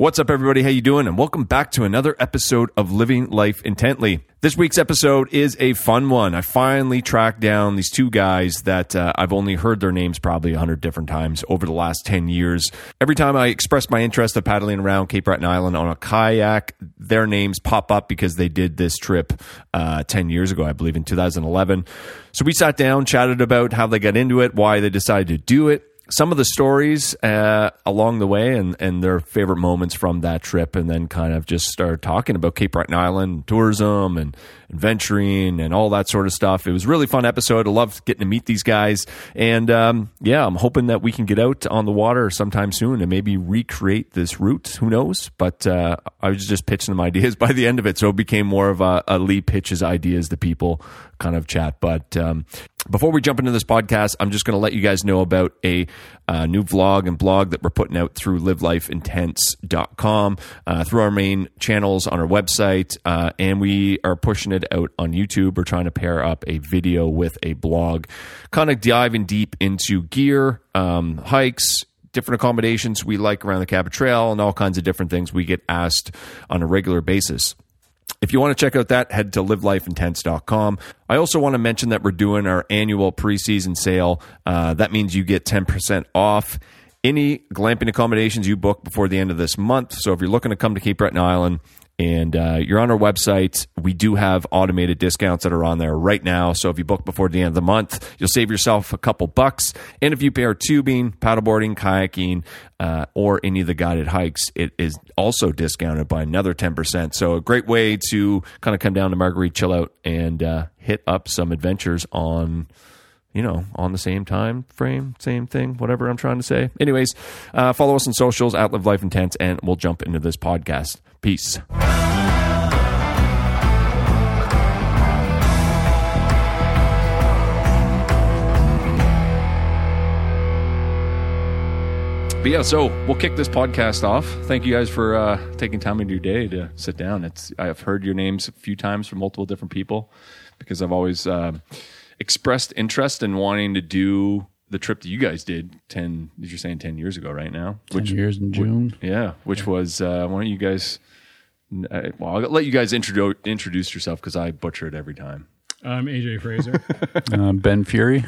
What's up, everybody? How you doing? And welcome back to another episode of Living Life Intently. This week's episode is a fun one. I finally tracked down these two guys that uh, I've only heard their names probably a hundred different times over the last ten years. Every time I express my interest of paddling around Cape Breton Island on a kayak, their names pop up because they did this trip uh, ten years ago, I believe, in 2011. So we sat down, chatted about how they got into it, why they decided to do it some of the stories uh, along the way and, and their favorite moments from that trip, and then kind of just start talking about Cape Breton Island tourism and adventuring and all that sort of stuff. It was really fun episode. I loved getting to meet these guys, and um, yeah, I'm hoping that we can get out on the water sometime soon and maybe recreate this route. Who knows? But uh, I was just pitching them ideas by the end of it, so it became more of a, a Lee pitches ideas to people kind of chat. But um, before we jump into this podcast, I'm just going to let you guys know about a uh, new vlog and blog that we're putting out through livelifeintense.com, uh, through our main channels on our website, uh, and we are pushing it out on YouTube. We're trying to pair up a video with a blog, kind of diving deep into gear, um, hikes, different accommodations we like around the Cabot Trail, and all kinds of different things we get asked on a regular basis. If you want to check out that, head to livelifeintense.com. I also want to mention that we're doing our annual preseason sale. Uh, that means you get 10% off any glamping accommodations you book before the end of this month. So if you're looking to come to Cape Breton Island, and uh, you're on our website. We do have automated discounts that are on there right now. So if you book before the end of the month, you'll save yourself a couple bucks. And if you pair tubing, paddleboarding, kayaking, uh, or any of the guided hikes, it is also discounted by another 10%. So a great way to kind of come down to Margaree, chill out, and uh, hit up some adventures on you know, on the same time frame, same thing, whatever I'm trying to say. Anyways, uh, follow us on socials at Live Life Intense, and we'll jump into this podcast. Peace. But yeah, so we'll kick this podcast off. Thank you guys for uh, taking time in your day to sit down. It's I've heard your names a few times from multiple different people because I've always uh, expressed interest in wanting to do the trip that you guys did 10 you're saying 10 years ago right now 10 years in june. Yeah which was uh, why don't you guys uh, well i'll let you guys introduce introduce yourself because i butcher it every time. I'm AJ Fraser. uh, ben fury.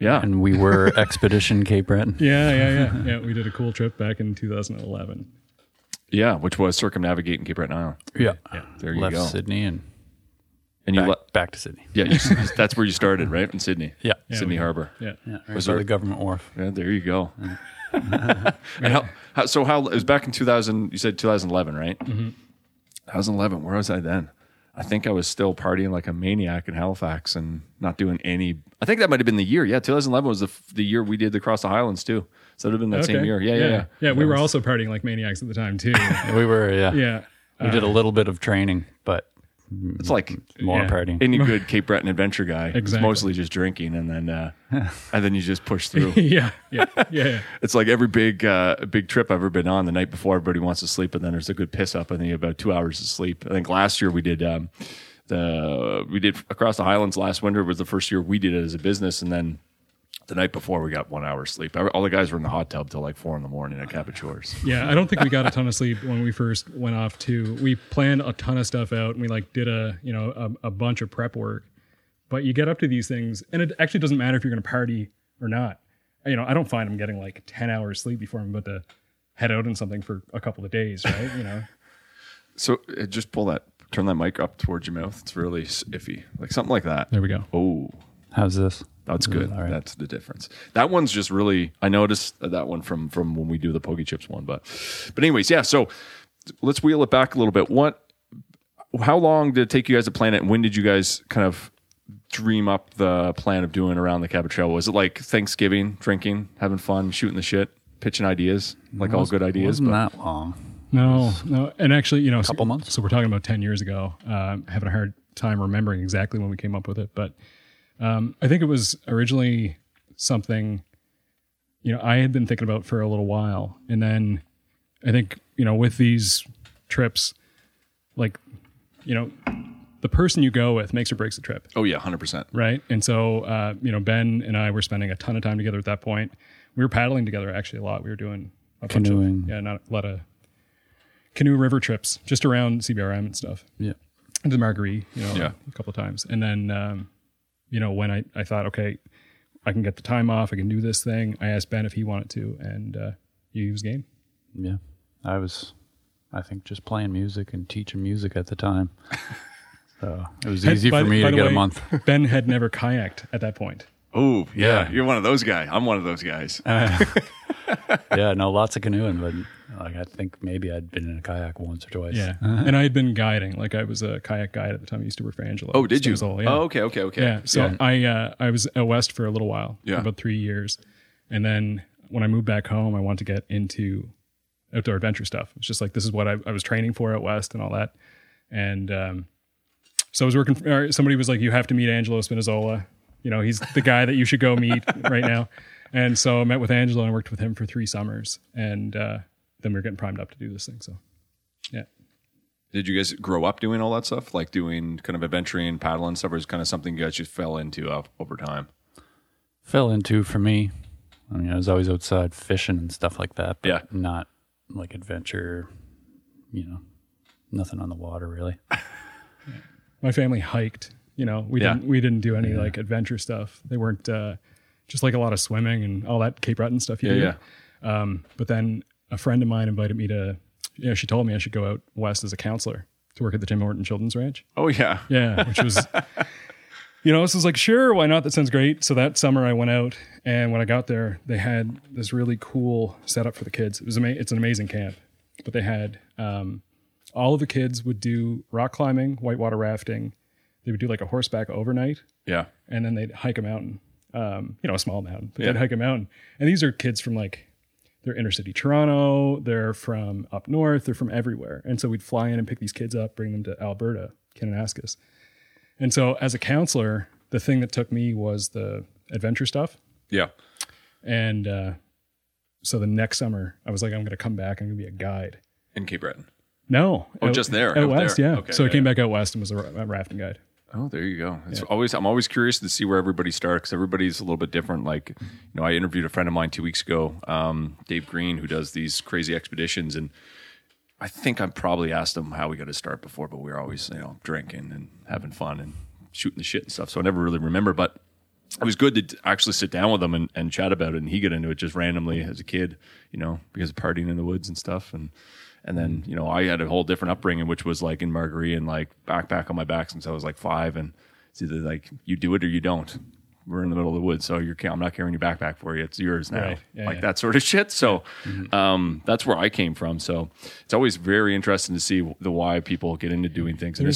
Yeah. And we were expedition cape breton. Yeah, yeah, yeah, yeah. We did a cool trip back in 2011. yeah which was circumnavigating cape breton island yeah, there you left go. Sydney and and you back, le- back to sydney. Yeah you, that's where you started right? In sydney. Yeah. Yeah, sydney we- harbor. Yeah. yeah. Right. Was by there- the government wharf. Yeah there you go. And how, how so how it was back in 2000 you said 2011 right? Mm-hmm. 2011 where was i then? I think i was still partying like a maniac in halifax and not doing any i think that might have been the year. Yeah 2011 was the, the year we did the cross the highlands too. So it would have been that same year. Yeah yeah yeah, Yeah, we were also partying like maniacs at the time too. we were yeah. Yeah. we did a little bit of training but it's like more Yeah. partying any good cape breton adventure guy it's mostly just drinking and then uh and then you just push through yeah, yeah, yeah, yeah. It's like every big uh, big trip I've ever been on. The night before, everybody wants to sleep, and then there's a good piss up, and then you have about two hours of sleep. I think last year we did um, the we did across the Highlands last winter was the first year we did it as a business, and then the night before we got one hour sleep. All the guys were in the hot tub till like four in the morning at Cabot Shores. Yeah, I don't think we got a ton of sleep when we first went off too. We planned a ton of stuff out and we like did a, you know, a, a bunch of prep work. But you get up to these things and it actually doesn't matter if you're going to party or not. You know, I don't find I'm getting like 10 hours sleep before I'm about to head out on something for a couple of days, right? You know. So uh, just pull that, turn that mic up towards your mouth. It's really iffy, like something like that. There we go. Oh, how's this That's good. All right. That's the difference. That one's just really. I noticed that one from from when we do the pokey chips one, but but anyways, yeah. So let's wheel it back a little bit. What? How long did it take you guys to plan it? And when did you guys kind of dream up the plan of doing around the Cabot Trail? Was it like Thanksgiving, drinking, having fun, shooting the shit, pitching ideas, like all good ideas? wasn't But that long No, no. And actually, you know, a Couple months? So we're talking about 10 years ago. Um, having a hard time remembering exactly when we came up with it. But um, I think it was originally something, you know, I had been thinking about for a little while. And then I think, you know, with these trips, like, you know, the person you go with makes or breaks the trip oh yeah, hundred percent. right? And so, uh, you know, Ben and I were spending a ton of time together at that point. We were paddling together actually a lot. We were doing a bunch of- yeah, not a lot of canoe river trips just around CBRM and stuff. Yeah. into Margaree, you know, Yeah. a couple of times. And then, um, you know, when I, I thought, okay, I can get the time off, I can do this thing. I asked Ben if he wanted to, and uh, he was game. Yeah. I was, I think, just playing music and teaching music at the time. So it was easy By for me by to get way, a month. Ben had never kayaked at that point. Oh, yeah. Yeah. You're one of those guys. I'm one of those guys. yeah, no, lots of canoeing, but like I think maybe I'd been in a kayak once or twice. Yeah. and I had been guiding. Like I was a kayak guide at the time. I used to work for Angelo. oh, did you? Stinsel, yeah. Oh, okay, okay, okay. Yeah. So I uh, I was out west for a little while, Yeah. about three years, and then when I moved back home, I wanted to get into outdoor adventure stuff. It's just like this is what I, I was training for out west and all that, and um, so I was working. or somebody was like, "You have to meet Angelo Spinazzola. You know, he's the guy that you should go meet right now." And so I met with Angelo and worked with him for three summers, and uh, then we were getting primed up to do this thing. So, yeah. Did you guys grow up doing all that stuff? Like doing kind of adventuring, paddling stuff, or is it kind of something you guys just fell into uh, over time? Fell into for me. I mean, I was always outside fishing and stuff like that, but Yeah. not like adventure, you know, nothing on the water really. my family hiked. You know, we Yeah. didn't we didn't do any like adventure stuff. They weren't uh, just like a lot of swimming and all that Cape Breton stuff. You Yeah, do. Um, but then a friend of mine invited me to. You know, she told me I should go out west as a counselor to work at the Tim Horton Children's Ranch. Oh, yeah. Yeah, which was, you know, this was like, sure, why not? That sounds great. So that summer I went out, and when I got there, they had this really cool setup for the kids. It was ama- it's an amazing camp, but they had um, all of the kids would do rock climbing, whitewater rafting. They would do like a horseback overnight, Yeah. and then they'd hike a mountain, um, you know, a small mountain, but Yeah. they'd hike a mountain. And these are kids from like, they're inner city Toronto, they're from up north, they're from everywhere. And so we'd fly in and pick these kids up, bring them to Alberta, Kananaskis. And so as a counselor, the thing that took me was the adventure stuff. Yeah. And uh, so the next summer, I was like, I'm going to come back, I'm going to be a guide. In Cape Breton. No. Oh, out- just there, Out out west, there. yeah. Okay, so I came yeah. back out west and was a rafting guide. Oh, there you go. It's always I'm always curious to see where everybody starts because everybody's a little bit different. Like, you know, I interviewed a friend of mine two weeks ago, um, Dave Green, who does these crazy expeditions, and I think I probably asked him how we got to start before, but we were always you know drinking and having fun and shooting the shit and stuff. So I never really remember, but it was good to actually sit down with him and, and chat about it. And he got into it just randomly as a kid, you know, because of partying in the woods and stuff. And and then you know I had a whole different upbringing, which was like in Margaree and like backpack on my back since I was like five. And it's either like you do it or you don't. We're in the middle of the woods, so you're I'm not carrying your backpack for you. It's yours now, Right. Yeah, like yeah. that sort of shit. So um, that's where I came from. So it's always very interesting to see the why people get into doing things. And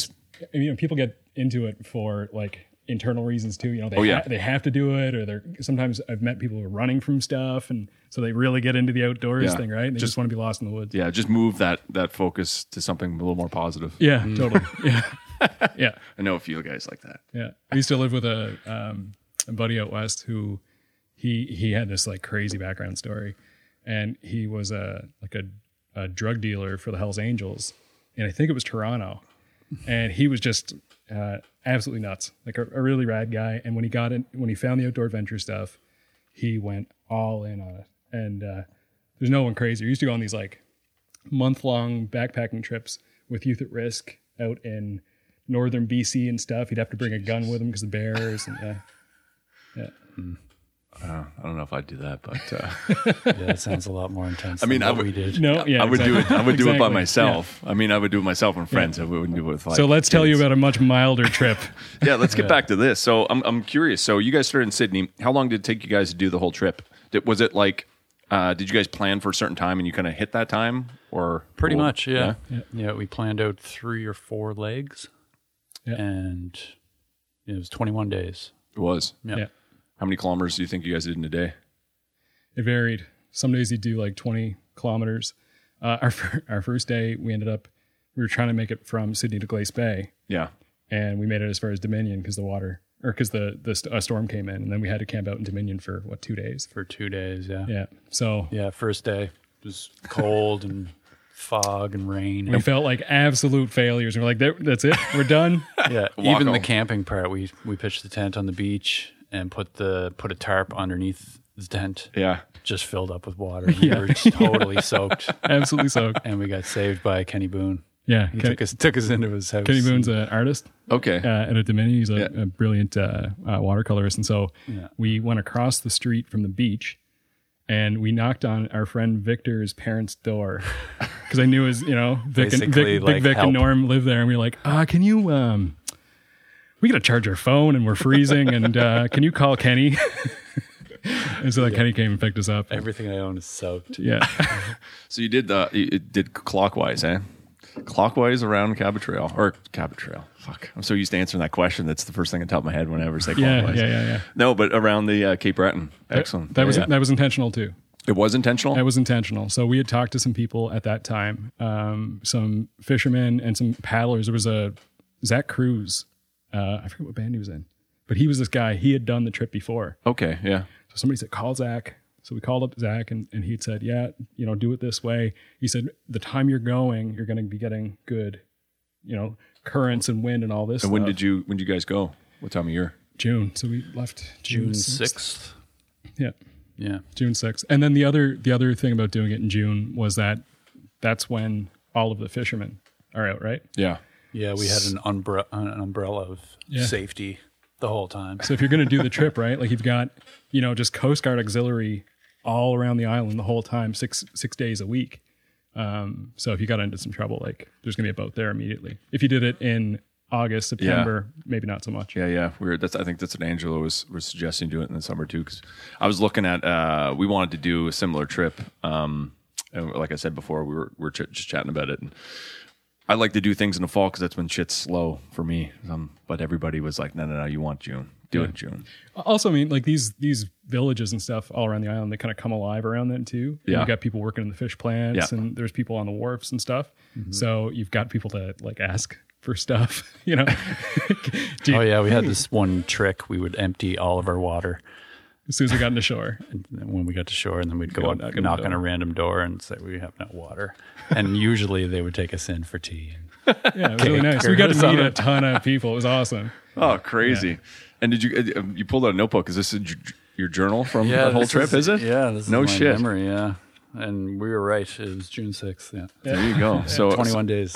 you know, people get into it for like internal reasons too. You know, they Oh, yeah. ha- they have to do it, or they're sometimes I've met people who are running from stuff, and so they really get into the outdoors Yeah. thing, right? And they Just- just, want to be lost in the woods. yeah, just move that that focus to something a little more positive. Yeah, totally. Yeah, yeah, I know a few guys like that. yeah. I used to live with a um, a buddy out west who he he had this like crazy background story, and he was a like a, a drug dealer for the Hell's Angels, and I think it was Toronto, and he was just uh, absolutely nuts, like a, a really rad guy. And when he got in, when he found the outdoor adventure stuff, he went all in on it. And uh, there's no one crazier. He used to go on these like month long backpacking trips with Youth at Risk out in northern BC and stuff. He'd have to bring a gun with him because the bears. And yeah, Uh, I don't know if I'd do that, but uh, Yeah, that sounds a lot more intense. I mean, than I what would- we did. no, yeah, I would do it. I would do it by Exactly. myself. I mean, I would do it myself and friends. I wouldn't do it with like. So let's tell you about a much milder trip. Yeah, let's get back to this. So I'm I'm curious. So you guys started in Sydney. How long did it take you guys to do the whole trip? Did, was it like? Uh, did you guys plan for a certain time and you kind of hit that time, or Pretty or- much, yeah. yeah. we planned out three or four legs, Yeah. and it was 21 days. It was. Yeah. Yeah. How many kilometers do you think you guys did in a day? It varied. Some days you'd do like 20 kilometers. Uh, our our first day, we ended up we were trying to make it from Sydney to Glace Bay, Yeah. and we made it as far as Dominion because the water or because the the st- a storm came in, and then we had to camp out in Dominion for what two days. for two days. Yeah. Yeah, so Yeah, First day it was cold and fog and rain. we felt like absolute failures. And we're like, "There- that's it, we're done. yeah, Walk even the camping part, we we pitched the tent on the beach and put the put a tarp underneath the tent Yeah. just filled up with water. We were totally soaked, Absolutely soaked. and we got saved by Kenny Boone. Yeah. He Kenny, took us took us into his house. Kenny Boone's an artist Okay. uh, at a Dominion. He's a, Yeah. a brilliant uh, uh, watercolorist. And so Yeah. we went across the street from the beach and we knocked on our friend Victor's parents' door because I knew his, you know, Vic and, Vic, like, Big Vic and Norm live there. And we were like, uh, can you, um, we got to charge our phone and we're freezing. and uh, can you call Kenny? and so then Kenny came and picked us up. Everything I own is soaked. Yeah. So you did the you did clockwise, eh? Clockwise around Cabot Trail or Cabot Trail. Fuck, I'm so used to answering that question. That's the first thing on top of my head whenever I say yeah. clockwise. Yeah. Yeah. Yeah. No, but around the uh, Cape Breton. Excellent. That was, Yeah. that was intentional too. it was intentional. It was intentional. So we had talked to some people at that time, um, some fishermen and some paddlers. There was a Zach Cruz. Uh, I forget what band he was in, but he was this guy. He had done the trip before. okay. Yeah. So somebody said, call Zach. So we called up Zach and, and he had said, yeah, you know, do it this way. He said, the time you're going, you're going to be getting good, you know, currents and wind and all this. And when stuff. did you when did you guys go? What time of year? June. So we left June, June 6th. sixth. Yeah. Yeah. June 6th. And then the other the other thing about doing it in June was that that's when all of the fishermen are out, right? Yeah. Yeah, we had an umbrella, an umbrella of Yeah. safety the whole time. So if you're going to do the trip, right? Like you've got, you know, just Coast Guard auxiliary all around the island the whole time, six six days a week. Um, so if you got into some trouble, like there's going to be a boat there immediately. If you did it in August, September, maybe not so much. Yeah, yeah. We were, that's I think that's what Angelo was was suggesting doing it in the summer too. Because I was looking at uh, we wanted to do a similar trip. Um, and like I said before, we were we were ch- just chatting about it. And I like to do things in the fall because that's when shit's slow for me. Um, but everybody was like, no, no, no, you want June? Do it in June. Also, I mean, like these these villages and stuff all around the island, they kind of come alive around then too. Yeah. You've got people working in the fish plants, Yeah. and there's people on the wharfs and stuff. So you've got people to like ask for stuff. You know, you- Oh yeah, we had this one trick. We would empty all of our water as soon as we got into shore. and when we got to shore, and then we'd Go go knock knock, on knock on a random door and say we have no water. And usually they would take us in for tea. Yeah, it was really nice. We got to meet a ton of people. It was awesome. Oh, crazy! And did you uh, you pulled out a notebook? Is this a, j- your journal from the whole trip? Is, it? Yeah, this is no my shit. memory. Yeah, and we were right. It was June sixth. Yeah, There you go. So twenty-one days.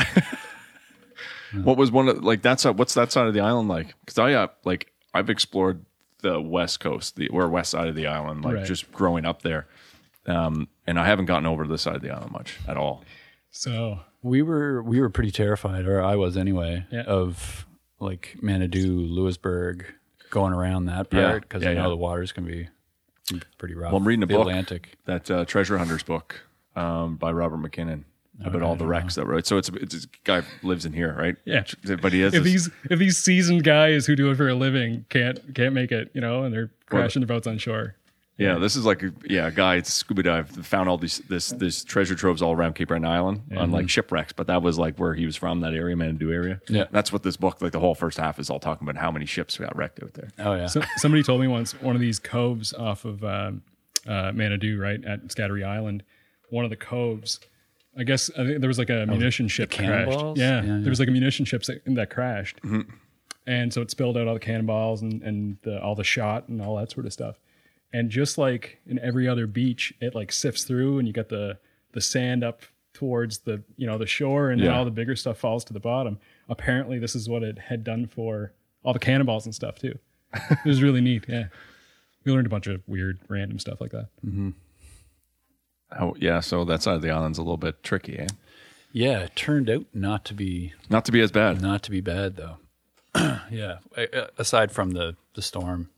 What was one of like that's what's that side of the island like? Because I uh, like I've explored the west coast, the or west side of the island, like Right. just growing up there, um, and I haven't gotten over to this side of the island much at all. So we were we were pretty terrified, or I was anyway, Yeah. of like Main-à-Dieu, Louisbourg, going around that Yeah, part because yeah, I know yeah. the waters can be pretty rough. Well, I'm reading a the book Atlantic. that uh, Treasure Hunters book um, by Robert McKinnon about all the wrecks that right. So it's it's a guy lives in here, right? Yeah. but he has if this, these if these seasoned guys who do it for a living can't can't make it, you know, and they're crashing their boats on shore. yeah. This is like a, yeah, a guy scuba dive found all these this this treasure troves all around Cape Breton Island on like shipwrecks, but that was like where he was from, that area, Main-à-Dieu area. Yeah. that's what this book like the whole first half is all talking about how many ships got wrecked out there. Oh yeah, So, somebody told me once one of these coves off of um, uh, Main-à-Dieu, right at Scatarie Island, one of the coves. I guess I think there was like a oh, munition ship crashed. Yeah, Yeah, yeah. there was like a munition ship that, that crashed, mm-hmm. and so it spilled out all the cannonballs and and the, all the shot and all that sort of stuff. And just like in every other beach, it like sifts through, and you got the the sand up towards the you know the shore, and then all the bigger stuff falls to the bottom. Apparently, this is what it had done for all the cannonballs and stuff too. It was really neat. Yeah, we learned a bunch of weird, random stuff like that. Mm-hmm. Oh yeah, so that side of the island's a little bit tricky, eh? yeah. It turned out not to be Not to be as bad. not to be bad though. yeah, a- a- aside from the the storm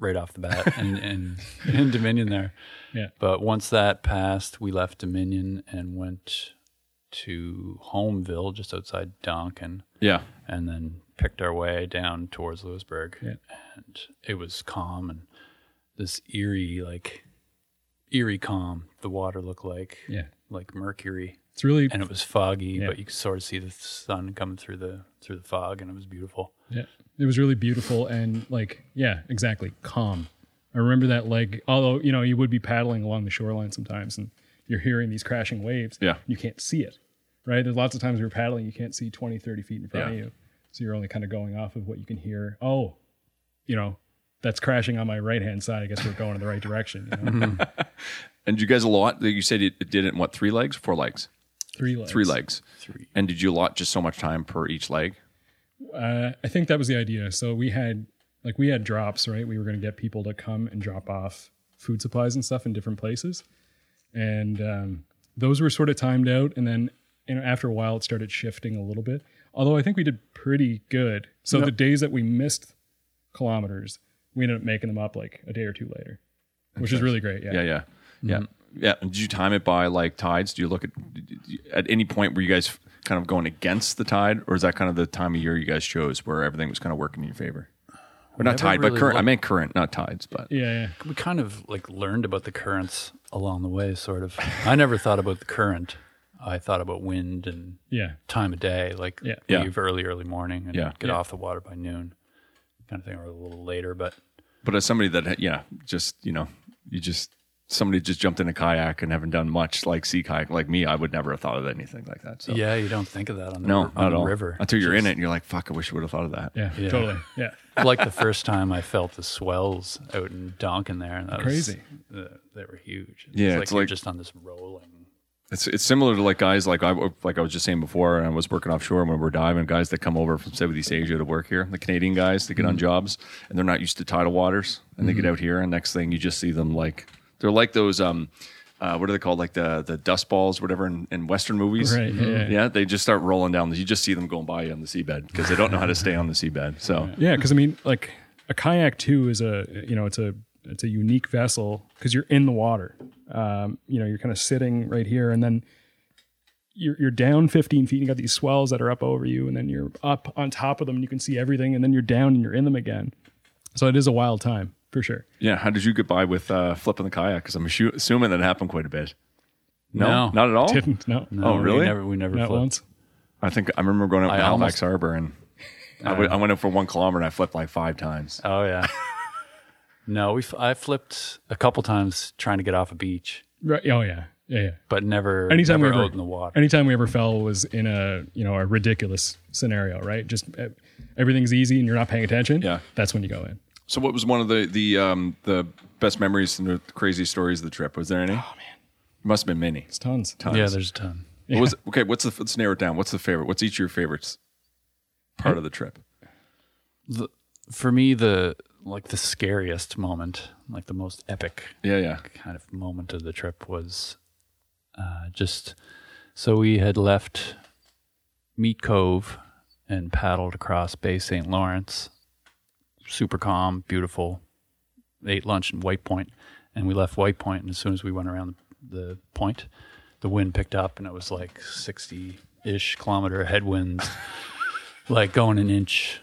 right off the bat and and in Dominion there. Yeah. But once that passed, we left Dominion and went to Homeville, just outside Donkin, Yeah, and then picked our way down towards Louisbourg. Yeah. And it was calm and this eerie, like eerie calm. The water looked like Yeah, like mercury, it's really and it was foggy, Yeah. but you could sort of see the sun coming through the through the fog, and it was beautiful. yeah, it was really beautiful and like yeah, exactly calm. I remember that leg. Although you know you would be paddling along the shoreline sometimes, and you're hearing these crashing waves. Yeah. you can't see it. Right, there's lots of times you're paddling, you can't see 20, 30 feet in front Yeah. of you, so you're only kind of going off of what you can hear. Oh, you know, that's crashing on my right hand side, I guess we're going in the right direction. You know? And you guys a lot? You said it it did it in what three legs, four legs, Three legs. three legs. Three. And did you allot just so much time per each leg? Uh, I think that was the idea. So we had like we had drops, right? We were going to get people to come and drop off food supplies and stuff in different places, and um, those were sort of timed out. And then you know after a while, it started shifting a little bit. Although I think we did pretty good. So the days that we missed kilometers, we ended up making them up like a day or two later, which is really great. Yeah. Yeah, yeah, mm-hmm. yeah, yeah. Did you time it by like tides? Do you look at at any point were you guys kind of going against the tide, or is that kind of the time of year you guys chose where everything was kind of working in your favor? Or not never tide, but really current. I meant current, not tides. But Yeah, yeah. We kind of like learned about the currents along the way, sort of. I never thought about the current. I thought about wind and Yeah. time of day, like Yeah. Yeah. leave early, early morning and Yeah. get Yeah. off the water by noon, kind of thing, or a little later. But but as somebody that yeah, just you know, you just somebody just jumped in a kayak and haven't done much like sea kayak like me, I would never have thought of anything like that. So yeah, you don't think of that on the, no, on not at the river until you're in it and you're like, fuck, I wish I would have thought of that. Yeah, Yeah. totally. Yeah. like the first time I felt the swells out in Donkin there. and That Crazy. Was, uh, they were huge. Yeah, it's like it's you're like- just on this rolling. It's it's similar to like guys like I like I was just saying before, and I was working offshore and when we're diving. Guys that come over from Southeast Asia to work here, the Canadian guys, they get on jobs and they're not used to tidal waters, and they get out here, and next thing you just see them like they're like those um, uh, what are they called? Like the the dust balls, whatever in, in Western movies. Right, yeah, yeah. yeah, they just start rolling down. You just see them going by you on the seabed because they don't know how to stay on the seabed. So Yeah, because I mean, like a kayak too is a you know it's a it's a unique vessel because you're in the water. Um, you know, you're kind of sitting right here, and then you're you're down 15 feet. And you got these swells that are up over you, and then you're up on top of them, and you can see everything, and then you're down and you're in them again. So it is a wild time for sure. yeah, how did you get by with uh, flipping the kayak? Because I'm assuming that happened quite a bit. No, No. not at all. Didn't no, No, Oh, really? We never, we never not flipped. once. I think I remember going out I to Halifax almost- Harbor and I went- I went out for one kilometer and I flipped like five times. Oh yeah. no, we. f- I flipped a couple times trying to get off a beach, Right? Oh yeah, yeah, yeah. but never. Anytime never we ever out in the water. anytime we ever fell was in a you know a ridiculous scenario, right? Just uh, everything's easy and you're not paying attention. Yeah. that's when you go in. So, what was one of the the um, the best memories and the crazy stories of the trip? Was there any? Oh man, must have been many. It's tons. Tons. yeah, there's a ton. What was okay? What's the let's narrow it down. What's the favorite? What's each of your favorites? Part of the trip. The, for me, the like the scariest moment, like the most epic Yeah, yeah. kind of moment of the trip was uh, just so we had left Meat Cove and paddled across Bay St. Lawrence. Super calm, beautiful. Ate lunch in White Point, and we left White Point. And as soon as we went around the point, the wind picked up, and it was like sixty-ish kilometer headwinds, like going an inch.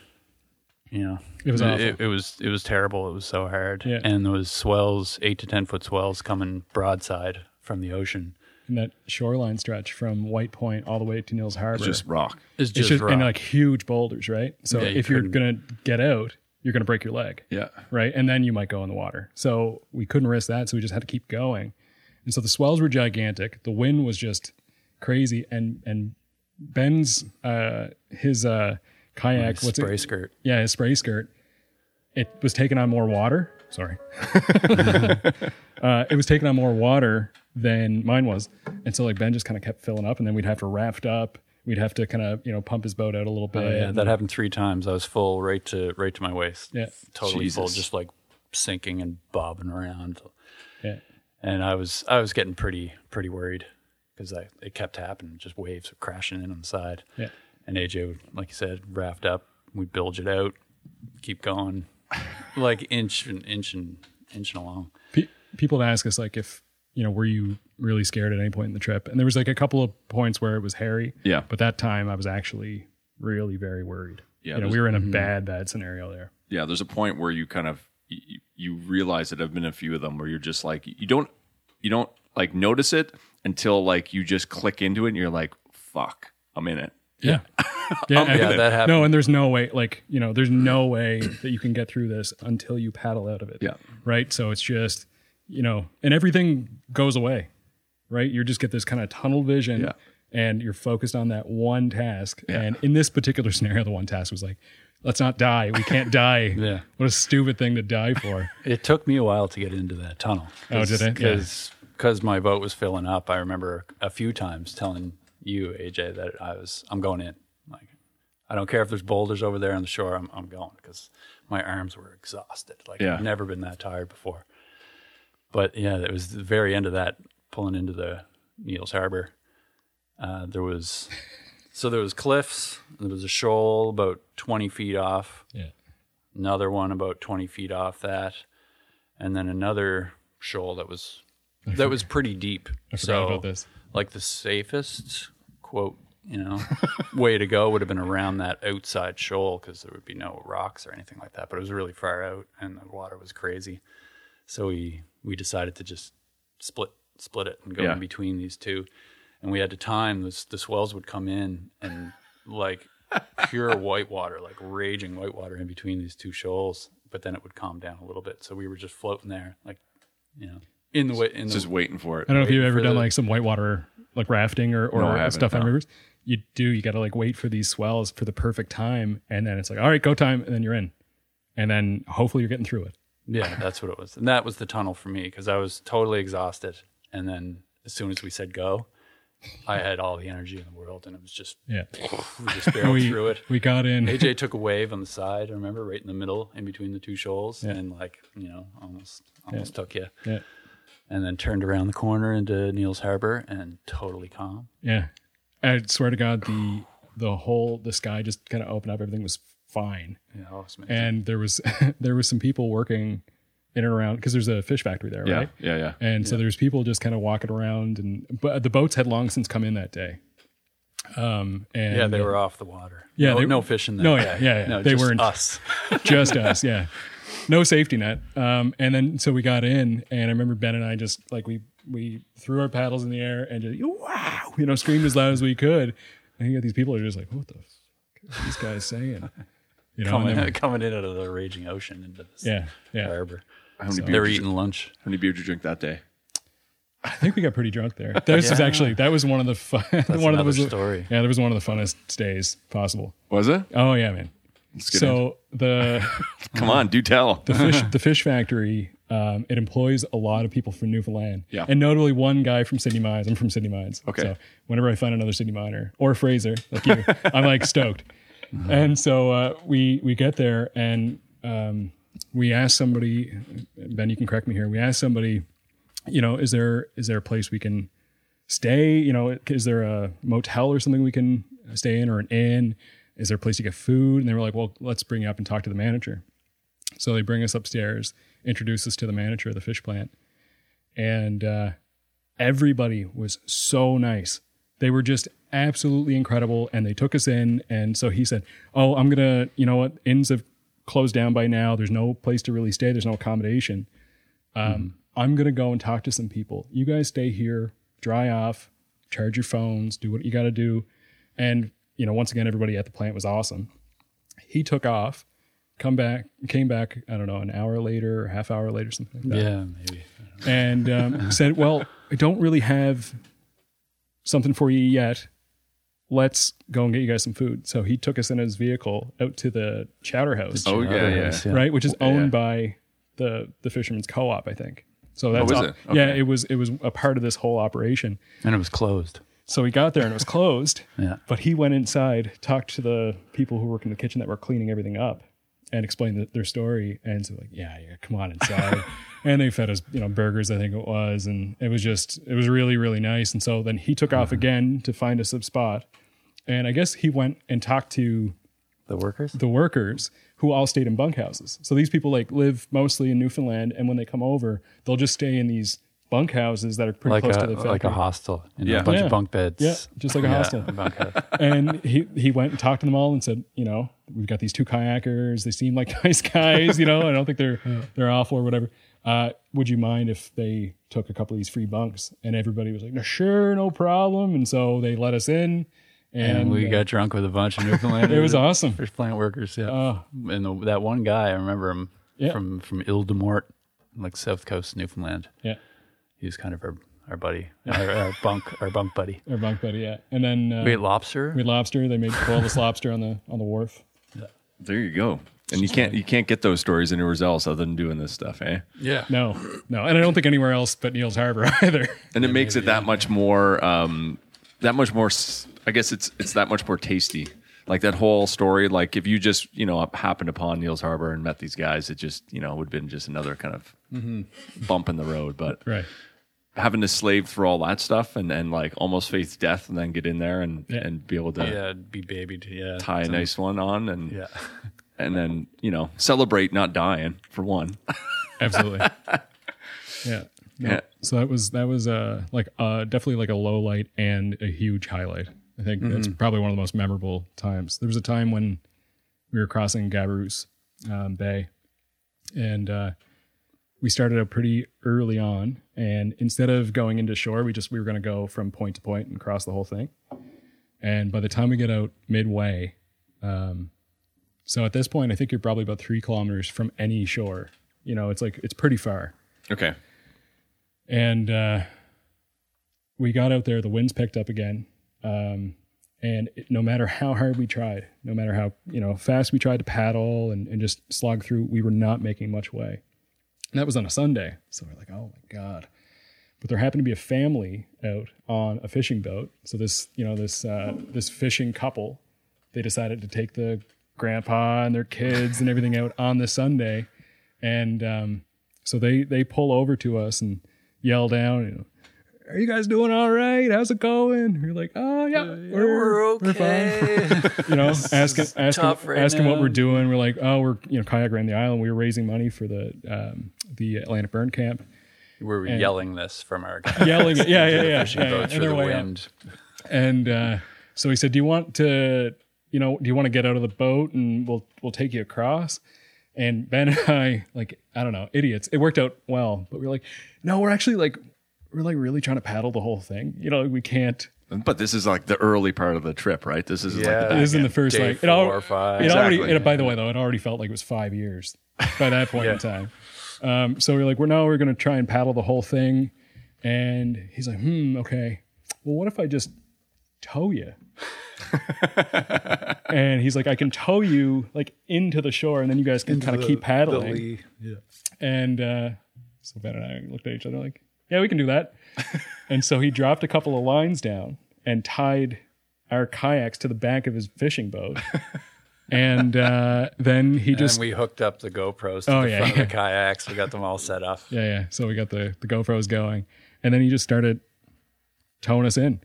You know, It was awful. It, it was it was terrible. It was so hard, Yeah. and there was swells, eight to ten foot swells coming broadside from the ocean. And that shoreline stretch from White Point all the way to Neil's Harbor. It's just rock. It's it's just, just rock. and like huge boulders, right? So Yeah, you if you're gonna get out, you're gonna break your leg, Yeah. right? And then you might go in the water. So we couldn't risk that, so we just had to keep going. And so the swells were gigantic. The wind was just crazy, and and Ben's uh, his uh, kayak, what's spray it? skirt. Yeah, his spray skirt. It was taking on more water. Sorry. uh, it was taking on more water than mine was. And so like Ben just kind of kept filling up and then we'd have to raft up. We'd have to kind of, you know, pump his boat out a little bit. Oh, yeah, that happened three times. I was full right to right to my waist. Yeah. totally full, just like sinking and bobbing around. yeah. And I was I was getting pretty pretty worried because I it kept happening. Just waves were crashing in on the side. Yeah. And AJ would, like you said, raft up. We'd bilge it out, keep going, like inch and inch and inch and along. Pe- people would ask us like if, you know, were you really scared at any point in the trip? And there was like a couple of points where it was hairy. Yeah. But that time I was actually really very worried. Yeah, You know, we were in a mm-hmm. bad, bad scenario there. Yeah. There's a point where you kind of you, you realize that I've been a few of them where you're just like you don't you don't like notice it until like you just click into it and you're like fuck I'm in it. Yeah. Yeah, um, and- Yeah, that happened. No, and there's no way, like, you know, there's no way that you can get through this until you paddle out of it. Yeah. Right. So it's just, you know, and everything goes away, right? You just get this kind of tunnel vision Yeah. and you're focused on that one task. And in this particular scenario, the one task was like, let's not die. We can't die. Yeah. What a stupid thing to die for. It took me a while to get into that tunnel. Oh, did it? Yeah. Because my boat was filling up. I remember a few times telling you, AJ, that I was I'm going in. Like, I don't care if there's boulders over there on the shore. I'm I'm going because my arms were exhausted. Like Yeah. I've never been that tired before. But yeah, it was the very end of that pulling into the Neil's Harbor. Uh, there was so there was cliffs. There was a shoal about 20 feet off Yeah. another one about 20 feet off that and then another shoal that was that was pretty deep I forgot so about this. like the safest quote you know way to go would have been around that outside shoal because there would be no rocks or anything like that but it was really far out and the water was crazy so we we decided to just split split it and go Yeah. in between these two and we had to time this the swells would come in and like pure white water like raging white water in between these two shoals but then it would calm down a little bit so we were just floating there like you know in the way in the Just waiting for it. I don't know if you've ever done the- like some whitewater like rafting or, or No, stuff on no. rivers. You do, you got to like wait for these swells for the perfect time. And then it's like, all right, go time. And then you're in. And then hopefully you're getting through it. Yeah, that's what it was. And that was the tunnel for me because I was totally exhausted. And then as soon as we said go, I had all the energy in the world and it was just, Yeah. we just barreled we, through it. we got in. AJ took a wave on the side, I remember, right in the middle, in between the two shoals, and like, you know, almost almost took you. Yeah. And then turned around the corner into Neil's Harbor and totally calm. Yeah. I swear to God, the, the whole, the sky just kind of opened up. Everything was fine. Yeah, that was amazing. And there was, there was some people working in and around because there's a fish factory there, Yeah, right? yeah, yeah. And so there's people just kind of walking around, and but the boats had long since come in that day. Um, and yeah, they were off the water. Yeah, no, they- no fish in there. no, yeah, yeah, yeah. No, They just weren't- us. just us, yeah. No safety net. Um, and then so we got in, and I remember Ben and I just like we we threw our paddles in the air and just wow, you know, screamed as loud as we could. And you got these people are just like, what the fuck are these guys saying? You know, coming, then- coming in out of the raging ocean into this yeah, yeah. harbor. How many, They beers were did you, lunch. how many beers did you drink that day? I think we got pretty drunk there. This was Yeah. actually that was one of the fun. one of the another was story. Yeah, that was one of the funnest days possible. Was it? Oh yeah, man. So the Come on, do tell. the fish the fish factory um, it employs a lot of people from Newfoundland. Yeah. And notably one guy from Sydney Mines. I'm from Sydney Mines. Okay. So whenever I find another Sydney miner or Fraser like you, I'm like stoked. And so uh, we we get there and um, we ask somebody. Ben, you can correct me here. We ask somebody. You know, is there is there a place we can stay? You know, is there a motel or something we can stay in or an inn? Is there a place to get food? And they were like, well, let's bring you up and talk to the manager. So they bring us upstairs, introduce us to the manager of the fish plant, and uh, everybody was so nice. They were just absolutely incredible, and they took us in. And so he said, "Oh, I'm gonna, you know what? Inns have closed down by now. There's no place to really stay. There's no accommodation. Um, I'm gonna go and talk to some people. You guys stay here, dry off, charge your phones, do what you got to do." And you know, once again, everybody at the plant was awesome. He took off, come back, came back. I don't know, an hour later or half hour later, something like that Yeah, maybe. and um, said, "Well, I don't really have something for you yet. Let's go and get you guys some food." So he took us in his vehicle out to the Chowder House, Oh, yeah, yeah. right, which is Yeah. owned by the the Fisherman's Co-op, I think. So that's is all- it? yeah, it was it was a part of this whole operation. And it was closed. So we got there and it was closed. Yeah. But he went inside, talked to the people who work in the kitchen that were cleaning everything up, and explained the, their story. And so like, yeah, yeah, come on inside. and they fed us, you know, burgers, I think it was, and it was just, it was really, really nice. And so then he took off uh-huh. again to find us a spot, and I guess he went and talked to The workers? the workers who all stayed in bunkhouses. So these people like live mostly in Newfoundland, and when they come over, they'll just stay in these bunkhouses that are pretty Like close a, to the factory. like a hostel. You know, Yeah. A bunch Yeah. of bunk beds. Yeah, just like a hostel. bunkhouse. and he he went and talked to them all and said, you know, we've got these two kayakers. They seem like nice guys. You know, I don't think they're they're awful or whatever. Uh, would you mind if they took a couple of these free bunks? And everybody was like, no, sure, no problem. And so they let us in, and, And we uh, got drunk with a bunch of Newfoundlanders. it was awesome. Fish plant workers, yeah. Oh. and the, that one guy, I remember him Yeah. from from Isle aux Morts, like South Coast Newfoundland. Yeah, He was kind of our, our buddy, our, our bunk, our bunk buddy. Our bunk buddy, yeah. And then uh, We ate lobster. we had lobster. They made boilless lobster on the on the wharf. There you go. And you can't you can't get those stories anywhere else other than doing this stuff, eh? yeah. No, no, and I don't think anywhere else but Neil's Harbor either. And it makes it that much more um that much more s- I guess it's it's that much more tasty. Like that whole story, like if you just, you know, happened upon Neil's Harbor and met these guys, it just, you know, would have been just another kind of bump in the road. But right. Having to slave through all that stuff and, and like almost face death and then get in there and, Yeah. and be able to Yeah, be babied. Yeah. tie a nice one on and Yeah. and then, you know, celebrate not dying for one. Absolutely. yeah. No. Yeah. So that was that was uh like uh definitely like a low light and a huge highlight. I think that's probably one of the most memorable times. There was a time when we were crossing Gabarus um, Bay, and uh, we started out pretty early on. And instead of going into shore, we just we were going to go from point to point and cross the whole thing. And by the time we get out midway, um, so at this point, I think you're probably about three kilometers from any shore. You know, it's like it's pretty far. Okay. And uh, we got out there. The winds picked up again, um, and it, no matter how hard we tried, no matter how you know fast we tried to paddle and, and just slog through, we were not making much way. And that was on a Sunday, so we're like, oh my god. But there happened to be a family out on a fishing boat. So this, you know, this uh, this fishing couple, they decided to take the grandpa and their kids and everything out on the Sunday, and um, so they they pull over to us and yell down, you know, "Are you guys doing all right? How's it going?" We're like, "Oh yeah, we're, we're fine." You know, asking asking right asking what we're doing. We're like, "Oh, we're you know kayak around the island. We were raising money for the um, the Atlantic Burn Camp." We're yelling this from our Yelling, at- yeah, yeah, yeah, fishing yeah, yeah, and through the way up. wind. And uh, so he said, "Do you want to, you know, do you want to get out of the boat and we'll we'll take you across?" And Ben and I, like, I don't know, idiots. It worked out well, but we are like, no, we're actually like, we're like really trying to paddle the whole thing. You know, we can't. But this is like the early part of the trip, right? This is like Yeah. the It back isn't the end. first Day like four it, al- or five. it already. Exactly. It, by the way, though, it already felt like it was five years by that point in time. Um, so we're like, we're now we're going to try and paddle the whole thing, and he's like, hmm, okay. Well, what if I just tow you? and he's like, I can tow you like into the shore, and then you guys can kind of keep paddling. Yeah. And uh, so Ben and I looked at each other like, yeah, we can do that. and so he dropped a couple of lines down and tied our kayaks to the back of his fishing boat. and uh, then he just, and we hooked up the GoPros to Oh, the yeah, front yeah. of the kayaks. We got them all set up. yeah, yeah. So we got the, the GoPros going. And then he just started towing us in.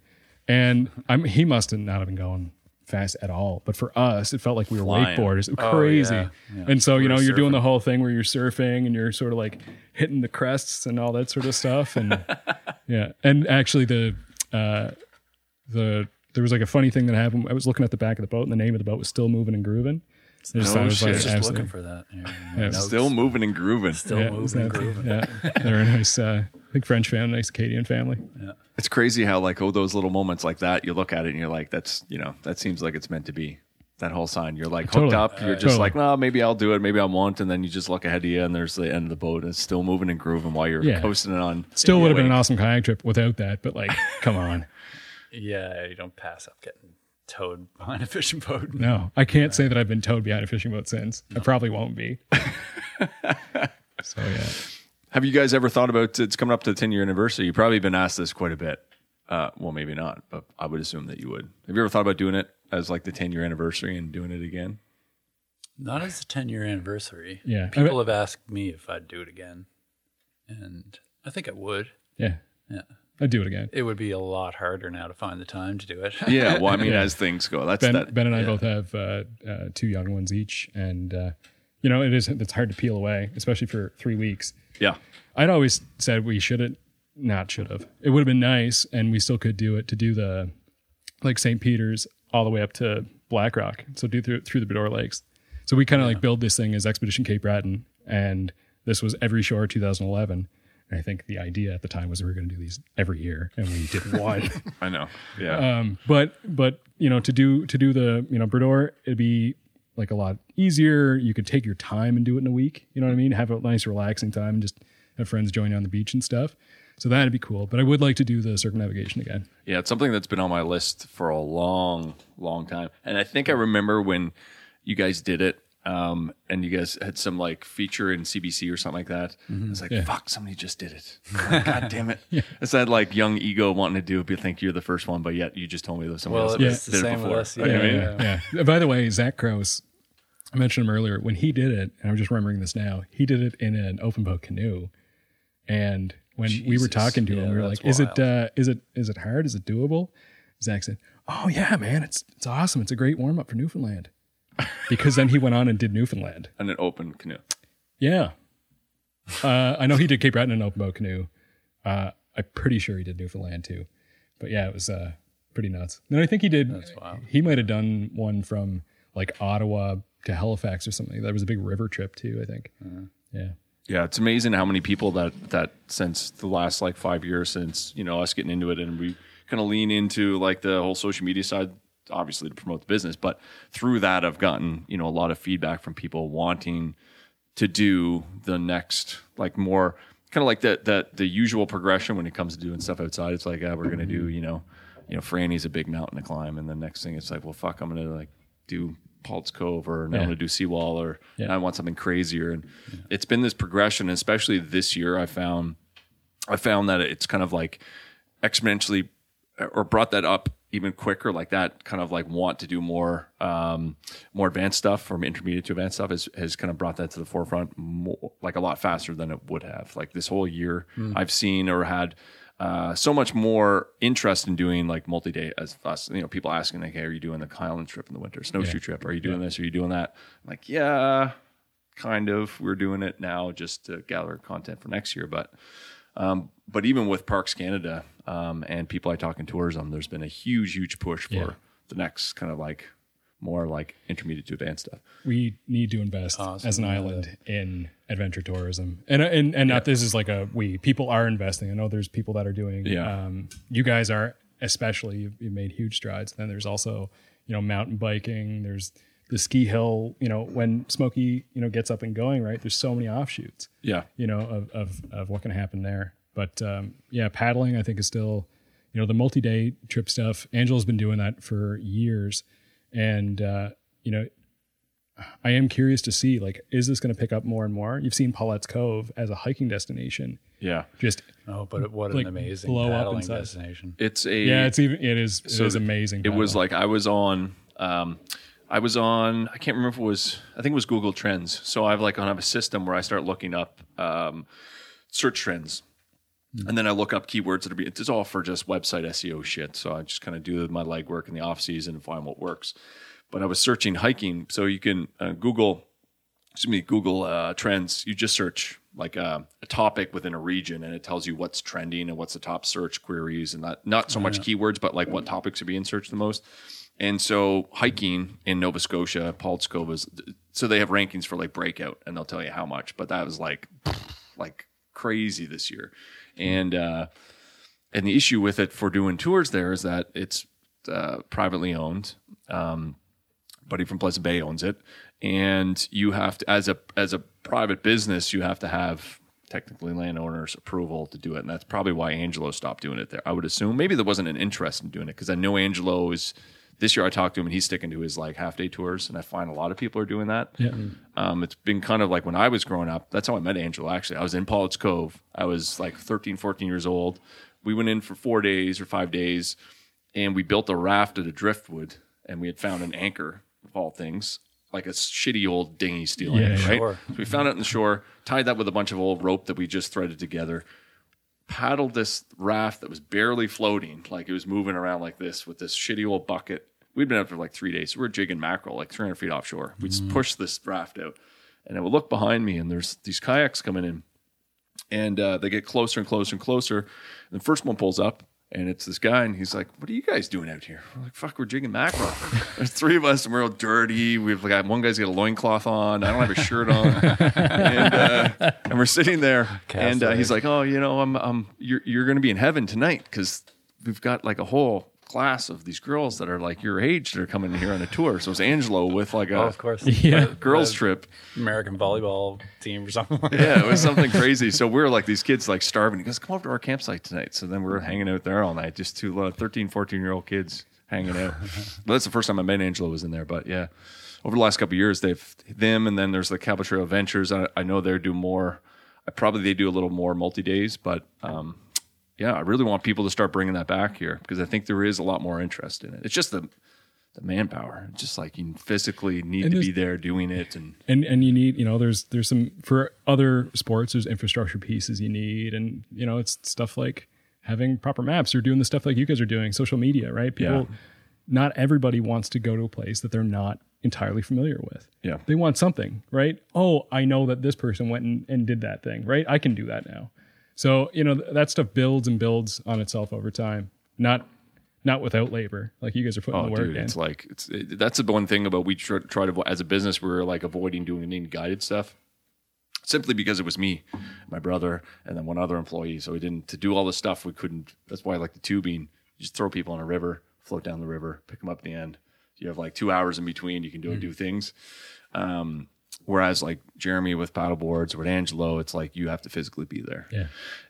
And I'm, he must have not have been going fast at all. But for us, it felt like we were Flying. wakeboarders. It was Oh, crazy. yeah, yeah. And so, you know, you're doing the whole thing where you're surfing and you're sort of like hitting the crests and all that sort of stuff. And yeah. And actually the uh the there was like a funny thing that happened. I was looking at the back of the boat and the name of the boat was still moving and grooving. I just No thought it was shit. like Just absolutely- looking for that. Yeah, Yeah. Still moving and grooving. Still yeah, it was moving, and grooving. yeah. They're a nice uh I think French family, nice Acadian family. It's crazy how like oh those little moments like that you look at it and you're like that's you know that seems like it's meant to be that whole sign you're like hooked Totally. up you're just Totally. like well maybe I'll do it maybe I won't and then you just look ahead of you and there's the end of the boat and it's still moving and grooving while you're Yeah. coasting it on Still would have been an awesome kayak trip without that, but like, come on. Yeah, you don't pass up getting towed behind a fishing boat. No, I can't say that I've been towed behind a fishing boat since. I probably won't be. so yeah, Have you guys ever thought about it's coming up to the 10 year anniversary? You've probably been asked this quite a bit. Uh, well, maybe not, but I would assume that you would. Have you ever thought about doing it as like the 10 year anniversary and doing it again? Not as a 10 year anniversary. Yeah. People have asked me if I'd do it again. And I think I would. yeah, Yeah. I'd do it again. It would be a lot harder now to find the time to do it. Yeah. Well, I mean, Yeah. as things go, that's Ben, that. ben and I yeah. both have uh, uh, two young ones each, and uh, you know it is it's hard to peel away, especially for three weeks. Yeah. I'd always said we should have, not should have. It would have been nice, and we still could do it to do the like St. Peter's all the way up to Black Rock. So do through through the Bras d'Or Lakes. So we kind of like build this thing as Expedition Cape Breton, and this was every shore 2011. And I think the idea at the time was we were going to do these every year, and we did one. I know. Yeah. um, but but you know to do to do the you know Bras d'Or, it'd be like a lot easier. You could take your time and do it in a week. You know what I mean? Have a nice relaxing time and just have friends join you on the beach and stuff. So that'd be cool. But I would like to do the circumnavigation again. Yeah, it's something that's been on my list for a long, long time. And I think I remember when you guys did it, um, and you guys had some like feature in CBC or something like that. Mm-hmm. It's like, fuck, somebody just did it. Like, God damn it. It's that like young ego wanting to do it, but think you're the first one, but yet you just told me that someone Well, else it Yeah. was the did it same with before. us. You know what I mean? yeah. yeah. By the way, Zach Kraus, I mentioned him earlier. When he did it, and I'm just remembering this now, he did it in an open boat canoe. And when we were talking to him, Yeah, we were that's like, "Is wild. it uh, is it is it hard? Is it doable?" Zach said, "Oh yeah, man, it's it's awesome. It's a great warm up for Newfoundland." Because then he went on and did Newfoundland. And an open canoe. Yeah, uh, I know he did Cape Breton in an open boat canoe. Uh, I'm pretty sure he did Newfoundland too. But yeah, it was uh, pretty nuts. And I think he did. He might have done one from like Ottawa to Halifax or something. That was a big river trip too. I think. Yeah. Yeah, it's amazing how many people that that since the last like five years since you know us getting into it and we kind of lean into like the whole social media side, obviously to promote the business, but through that I've gotten you know a lot of feedback from people wanting to do the next like more kind of like that that the usual progression when it comes to doing stuff outside. It's like, ah, we're gonna do you know, you know, Franey's a big mountain to climb, and the next thing it's like, well, fuck, I'm gonna like do Pollett's Cove or now I'm gonna do Seawall or Yeah. I want something crazier. And it's been this progression, especially this year. I found I found that it's kind of like exponentially or brought that up even quicker like that kind of like want to do more um more advanced stuff from intermediate to advanced stuff has, has kind of brought that to the forefront more, like a lot faster than it would have like this whole year i've seen or had uh, so much more interest in doing like multi-day as us, you know, people asking like, "Hey, are you doing the Highland trip in the winter? Snowshoe trip? Are you doing this? Are you doing that?" I'm like, yeah, kind of. We're doing it now just to gather content for next year. But um, but even with Parks Canada um, and people I talk in tourism, there's been a huge, huge push for Yeah. the next kind of like more like intermediate to advanced stuff. we need to invest Awesome. as an island in adventure tourism. And and and not this is like a we people are investing. I know there's people that are doing Yeah. um you guys are especially you've, you've made huge strides. Then there's also you know mountain biking. There's the ski hill you know when Smokey you know gets up and going right? There's so many offshoots Yeah, you know of of, of what can happen there but um yeah paddling i think is still you know the multi-day trip stuff angela's been doing that for years and uh you know I am curious to see like is this going to pick up more and more? You've seen Pollett's Cove as a hiking destination. yeah. Just Oh, but it- what Like, an amazing blow up paddling inside. destination. It's a yeah, it's even it is So is amazing. It was like I was on. Um, I was on. I can't remember if it was. I think it was Google Trends. So I've like I have a system where I start looking up um, search trends, and then I look up keywords that are. being, it's all for just website SEO shit. So I just kind of do my legwork in the off season and find what works. But I was searching hiking, so you can uh, Google. Excuse me, Google uh, Trends. You just search like a, a topic within a region, and it tells you what's trending and what's the top search queries, and not not so much keywords, but like what topics are being searched the most. And so hiking in Nova Scotia, Pollett's Cove is so they have rankings for like breakout, and they'll tell you how much. But that was like like crazy this year, and uh, and the issue with it for doing tours there is that it's uh, privately owned. Um, buddy from Pleasant Bay owns it, and you have to as a as a private business, you have to have technically landowners approval to do it, and that's probably why Angelo stopped doing it there. I would assume maybe there wasn't an interest in doing it because I know Angelo is. This year I talked to him and he's sticking to his like half day tours, and I find a lot of people are doing that. yeah. Um, it's been kind of like when I was growing up. That's how I met Angelo, actually. I was in Pollett's Cove. I was like 13, 14 years old. We went in for four days or five days, and we built a raft at a driftwood, and we had found an anchor, of all things, like a shitty old dinghy steel Yeah, anchor, right? sure. So we found it in the shore, tied that with a bunch of old rope that we just threaded together, paddled this raft that was barely floating, like it was moving around like this with this shitty old bucket. We'd been out for like three days. We were jigging mackerel like 300 feet offshore. We'd just push this raft out, and I would look behind me, and there's these kayaks coming in, and uh, they get closer and closer and closer. And the first one pulls up, and it's this guy, and he's like, "What are you guys doing out here?" We're like, "Fuck, we're jigging mackerel." There's three of us, and we're all dirty. We've got one guy's got a loincloth on. I don't have a shirt on, and, uh, and we're sitting there, and uh, he's like, "Oh, you know, I'm, I'm, you're, you're going to be in heaven tonight because we've got like a whole class of these girls that are like your age that are coming here on a tour. So it's Angelo with like a Oh, of course. Yeah. girls trip. American volleyball team or something like Yeah, it was something crazy. So we are like these kids like starving. He goes, come over to our campsite tonight. So then we are hanging out there all night, just two uh, 13, 14 year old kids hanging out. well, that's the first time I met Angelo was in there. But yeah, over the last couple of years, they've them and then there's the Cabot Trail Ventures. I, I know they do more. I probably they do a little more multi days, but um, yeah, I really want people to start bringing that back here because I think there is a lot more interest in it. It's just the the manpower, It's just like you physically need And to be there doing it and and and you need you know there's there's some for other sports there's infrastructure pieces you need. And you know it's stuff like having proper maps or doing the stuff like you guys are doing social media right? People Yeah. not everybody wants to go to a place that they're not entirely familiar with. Yeah. they want something right? Oh i know that this person went and, and did that thing right? I can do that now so you know th- that stuff builds and builds on itself over time not not without labor like you guys are putting Oh, the work dude, in it's like it's it, that's the one thing about we try, try to as a business we're like avoiding doing any guided stuff, simply because it was me, my brother, and then one other employee. So we didn't to do all this stuff. We couldn't. That's why I like the tubing. You just throw people in a river, float down the river, pick them up at the end. You have like two hours in between. You can do do things. Um, whereas like Jeremy with paddle boards, with Angelo, it's like you have to physically be there. Yeah.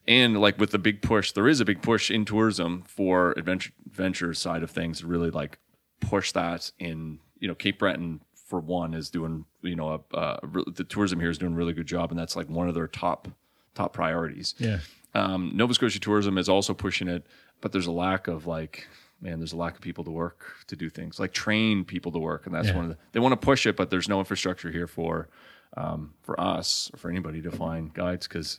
And like with the big push there is a big push in tourism for adventure adventure side of things really like push that in you know cape breton for one is doing you know a, a, the tourism here is doing a really good job and that's like one of their top top priorities. Yeah. Um, nova scotia tourism is also pushing it but there's a lack of like man there's a lack of people to work to do things like train people to work and that's Yeah. one of the they want to push it but there's no infrastructure here for um, for us or for anybody to find guides because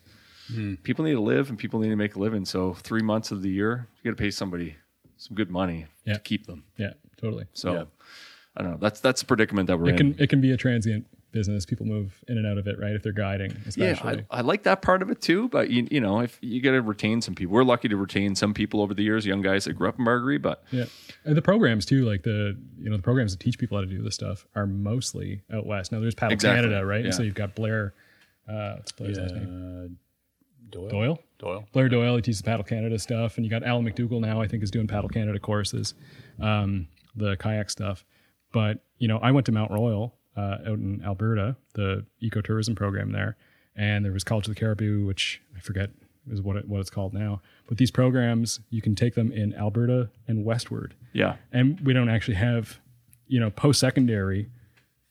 people need to live and people need to make a living. So three months of the year, you got to pay somebody some good money Yeah. to keep them. yeah totally So Yeah. I don't know. That's that's the predicament that we're it in. can it can be a transient business. People move in and out of it, right? If they're guiding, yeah. I, I like that part of it too. But you, you know, if you got to retain some people, we're lucky to retain some people over the years, young guys that grew up in Margaree. But Yeah, and the programs too, like the you know the programs that teach people how to do this stuff are mostly out west. Now there's Paddle Exactly, Canada, right? yeah. So you've got Blair. Uh, what's Blair's last name? Doyle. Doyle. Doyle. Blair Doyle. He teaches Paddle Canada stuff, and you got Alan McDougall now. I think is doing Paddle Canada courses, um, the kayak stuff. But you know, I went to Mount Royal uh, out in Alberta, the ecotourism program there, and there was College of the Cariboo, which I forget is what it, what it's called now. But these programs, you can take them in Alberta and westward. Yeah, and we don't actually have you know post secondary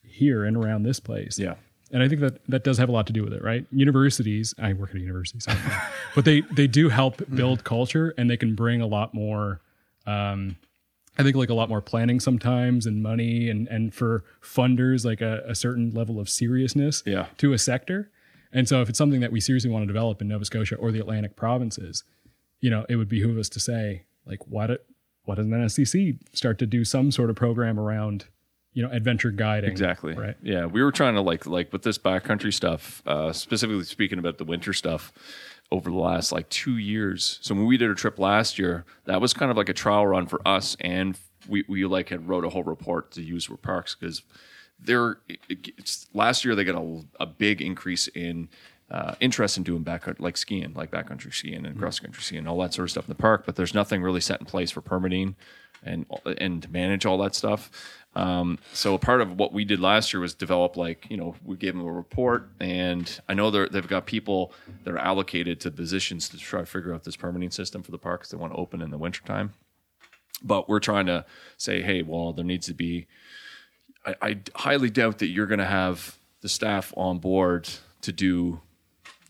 here and around this place. Yeah, and i think that that does have a lot to do with it right? Universities i work at a university so I don't know. but they they do help build culture and they can bring a lot more um i think like a lot more planning sometimes and money and and for funders like a, a certain level of seriousness Yeah. to a sector and so if it's something that we seriously want to develop in nova scotia or the atlantic provinces you know, it would behoove us to say, like, why do, why doesn't NSCC start to do some sort of program around, you know, adventure guiding? exactly. Right. Yeah, we were trying to like like with this backcountry stuff, uh, specifically speaking about the winter stuff. Over the last like two years, so when we did a trip last year, that was kind of like a trial run for us, and we we like had wrote a whole report to use for parks because they're it's, last year they got a, a big increase in uh, interest in doing back like skiing, like backcountry skiing and cross country skiing, all that sort of stuff in the park. But there's nothing really set in place for permitting and and manage all that stuff. Um, so part of what we did last year was develop like you know we gave them a report, and I know they've got people that are allocated to positions to try to figure out this permitting system for the parks they want to open in the wintertime. But we're trying to say, hey, well, there needs to be I, I highly doubt that you're going to have the staff on board to do,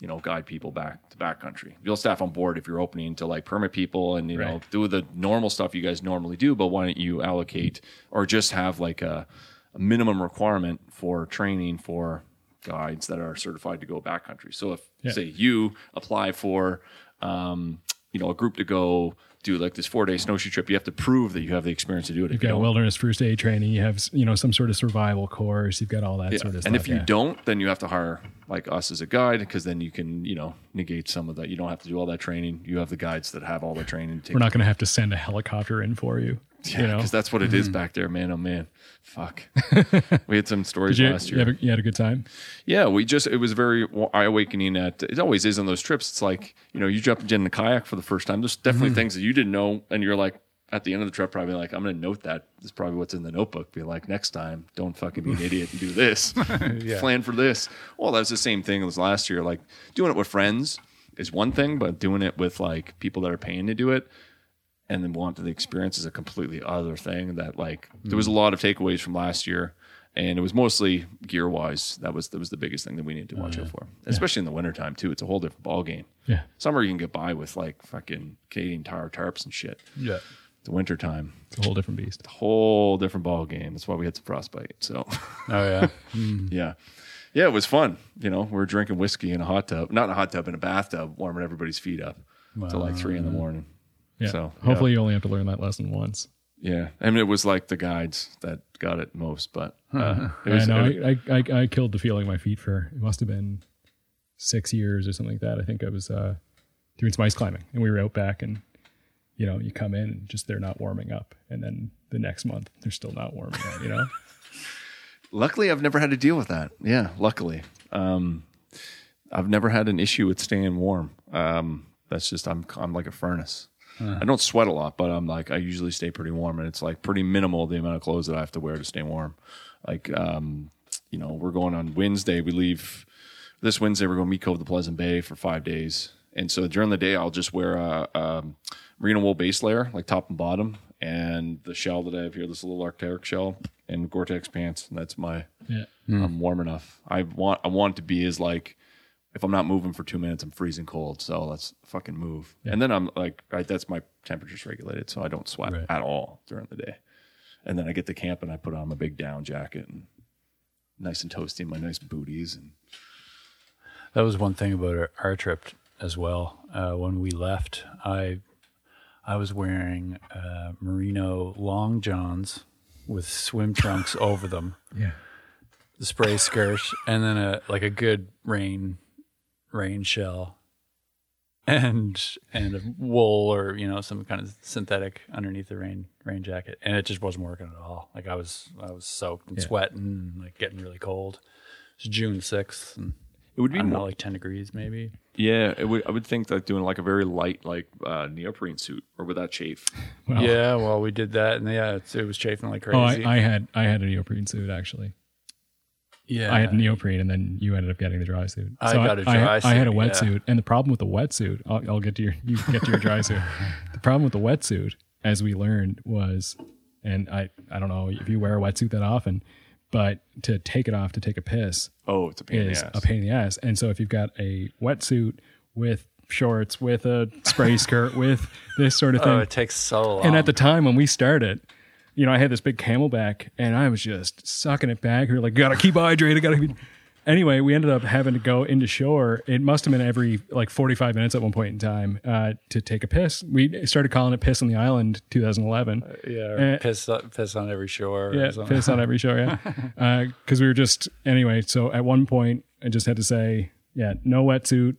you know, guide people back to backcountry. You'll staff on board if you're opening to like permit people and you know do the normal stuff you guys normally do. But why don't you allocate or just have like a, a minimum requirement for training for guides that are certified to go backcountry? So if Yeah. say you apply for, um, you know, a group to go do like this four day snowshoe trip, you have to prove that you have the experience to do it. You've you got don't- wilderness first aid training. You have, you know, some sort of survival course. You've got all that Yeah. sort of stuff. And if you yeah. don't, then you have to hire like us as a guide because then you can, you know, negate some of that. You don't have to do all that training. You have the guides that have all the training. To take we're not going to have to send a helicopter in for you. Yeah, you know, because that's what it is back there, man. Oh man, fuck. we had some stories you, last you, year. a, you had a good time. Yeah, we just it was very eye awakening. At it always is on those trips. It's like you know you jump in the kayak for the first time. There's definitely Mm-hmm. things that you didn't know, and you're like, at the end of the trip, probably like, I'm going to note that. This is probably what's in the notebook. Be like, next time, don't fucking be an idiot and do this. Plan for this. Well, that was the same thing as last year. Like doing it with friends is one thing, but doing it with like people that are paying to do it and then want the experience is a completely other thing. That like there was a hmm. lot of takeaways from last year. And it was mostly gear wise. That was that was the biggest thing that we needed to watch oh, out for, especially in the wintertime too. It's a whole different ball game. Yeah. Summer you can get by with like fucking Canadian tire tarps and shit. Yeah. The wintertime, It's a whole different beast. it's A whole different ball game. That's why we had some frostbite. So Oh yeah. Hmm. yeah. Yeah, it was fun. You know, we were drinking whiskey in a hot tub. Not in a hot tub, in a bathtub, warming everybody's feet up till like three in the morning. Yeah. So hopefully you only have to learn that lesson once. Yeah. I mean it was like the guides that got it most, but uh, it was I know. it- I, I, I, I killed the feeling of my feet for it must have been six years or something like that. I think I was uh, doing some ice climbing, and we were out back, and you know, you come in and just they're not warming up, and then the next month they're still not warming up. You know, luckily I've never had to deal with that. Yeah, luckily. Um, I've never had an issue with staying warm. Um, that's just I'm I'm like a furnace. I don't sweat a lot, but I'm like I usually stay pretty warm, and it's like pretty minimal the amount of clothes that I have to wear to stay warm. Like um, you know, we're going on Wednesday. We leave this Wednesday. We're going to Meat Cove the Pleasant Bay for five days, and so during the day I'll just wear a, a merino wool base layer, like top and bottom, and the shell that I have here, this little Arc'teryx shell, and Gore-Tex pants, and that's my yeah. I'm warm enough. I want I want to be as like if I'm not moving for two minutes, I'm freezing cold. So let's fucking move. And then I'm like, I, that's my temperature's regulated, so I don't sweat Right. at all during the day. And then I get to camp and I put on my big down jacket and nice and toasty, my nice booties and That was one thing about our, our trip as well. Uh, when we left, I I was wearing uh, merino long johns with swim trunks over them, Yeah. the spray skirt, and then a like a good rain rain shell, and and a wool or you know some kind of synthetic underneath the rain rain jacket, and it just wasn't working at all. Like I was I was soaked and Yeah. sweating, and like getting really cold. It's June sixth, and it would be don't more, know, like ten degrees maybe. yeah. It would I would think that doing like a very light like uh, neoprene suit or with that chafe. Well, Yeah, well, we did that, and yeah, it's, it was chafing like Oh, crazy. I, I had I had a neoprene suit actually. Yeah, I had neoprene, and then you ended up getting the dry suit. I got a dry suit. I, had a suit, wetsuit, and the problem with the wetsuit, I'll, I'll get to your you get to your dry suit. The problem with the wetsuit, as we learned, was, and I I don't know if you wear a wetsuit that often, but to take it off to take a piss Oh, it's a pain in the ass. a pain in the ass. And so if you've got a wetsuit with shorts, with a spray skirt, with this sort of oh, thing, Oh, it takes so long. and at the time when we started, you know, I had this big CamelBak and I was just sucking it back. We were like, gotta keep hydrated, gotta be. Anyway, we ended up having to go into shore. It must have been every like 45 minutes at one point in time uh, to take a piss. We started calling it Piss on the Island 2011. yeah, or eh. piss piss on every shore. or Yeah, piss on every shore, yeah. Because we were just, anyway, so at one point, I just had to say, yeah, no wetsuit.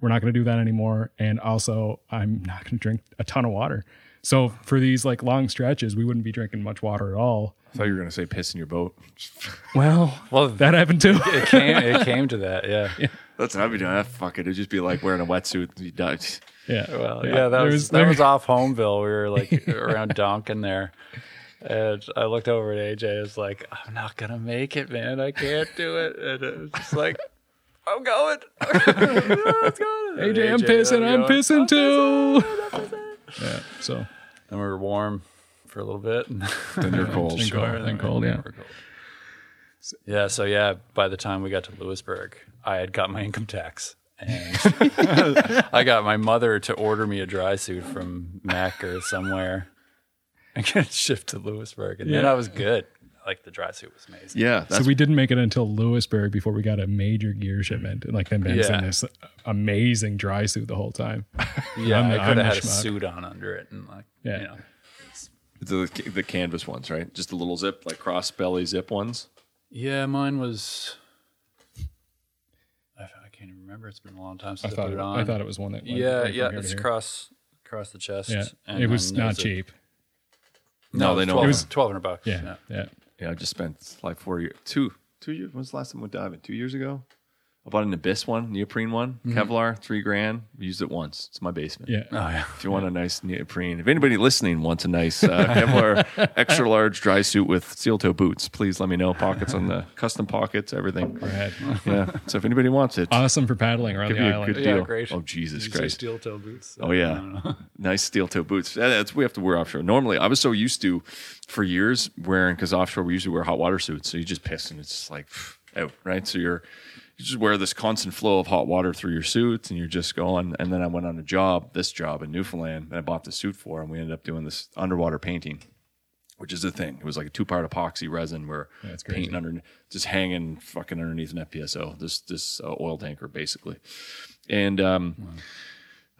We're not going to do that anymore. And also, I'm not going to drink a ton of water. So for these like long stretches, we wouldn't be drinking much water at all. I thought you were gonna say piss in your boat. Well, Well, that happened too. it came it came to that. Yeah. That's what I'd be doing. Ah, fuck it. It'd just be like wearing a wetsuit. You die. yeah. Well, yeah, that There was, was- that was off Homeville. We were like around Donkin there. And I looked over at AJ. I was like, I'm not gonna make it, man. I can't do it. And it was just like, I'm going. Let's go. And AJ, I'm pissing. I'm going, pissing too. Yeah. So And we were warm for a little bit. And Then you're cold. Then Sure. cold. Then cold, yeah. Yeah, so yeah, by the time we got to Louisbourg, I had got my income tax. And I got my mother to order me a dry suit from Mac or somewhere and get shipped to Louisbourg. And then I was good. Like the dry suit was amazing. Yeah, so we didn't make it until Louisbourg before we got a major gear shipment. And like then Ben's Yeah. in this amazing dry suit the whole time. Yeah, I'm I could have the had a suit on under it and like, Yeah. you know. the the canvas ones, right? Just the little zip, like cross belly zip ones. Yeah, mine was. I, I can't even remember. It's been a long time since I, thought put it, it on. I thought it was one that yeah, right yeah, it's here. across across the chest. Yeah, and it was not there's a- cheap. No, they know. Twelve, It was- twelve hundred bucks. Yeah, yeah. Yeah, I just spent like four years, two two years. When's the last time we went diving? Two years ago. I bought an Abyss one, neoprene one, Kevlar, three grand. Used it once. It's my basement. Yeah. Oh yeah. If you want a nice neoprene, if anybody listening wants a nice uh, Kevlar extra large dry suit with steel toe boots, please let me know. Pockets on the custom pockets, everything. Rad. Yeah. So if anybody wants it, Awesome for paddling around give the you a island. good Yeah, deal. great. Oh Jesus These Christ! Steel toe boots. Oh yeah, nice steel toe boots. Yeah, That's we have to wear offshore. Normally, I was so used to for years wearing because offshore we usually wear hot water suits, so you just piss and it's just like out, right? So you're you just wear this constant flow of hot water through your suits and you're just going. And then I went on a job, this job in Newfoundland, and I bought the suit for, and we ended up doing this underwater painting. Which is the thing. It was like a two-part epoxy resin where crazy. painting under, just hanging fucking underneath an FPSO, this this uh, oil tanker basically, and um,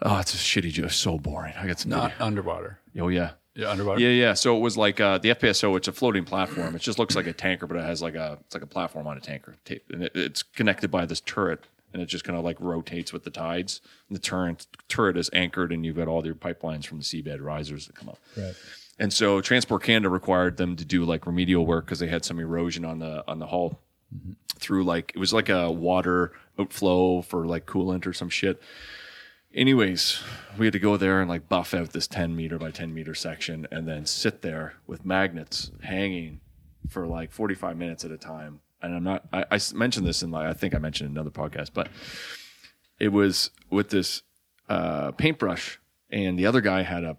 oh, it's a shitty job. So boring. I got some. Not underwater. Oh yeah. Yeah, underwater. Yeah, yeah. So it was like uh, the FPSO. It's a floating platform. It just looks like a tanker, but it has like a it's like a platform on a tanker, and it, it's connected by this turret, and it just kind of like rotates with the tides. And the turret turret is anchored, and you've got all your pipelines from the seabed risers that come up. Right. And so Transport Canada required them to do like remedial work because they had some erosion on the on the hull through like it was like a water outflow for like coolant or some shit. Anyways, we had to go there and like buff out this 10 meter by 10 meter section and then sit there with magnets hanging for like 45 minutes at a time. And I'm not, I, I mentioned this in like, I think I mentioned another podcast, but it was with this uh, paintbrush and the other guy had a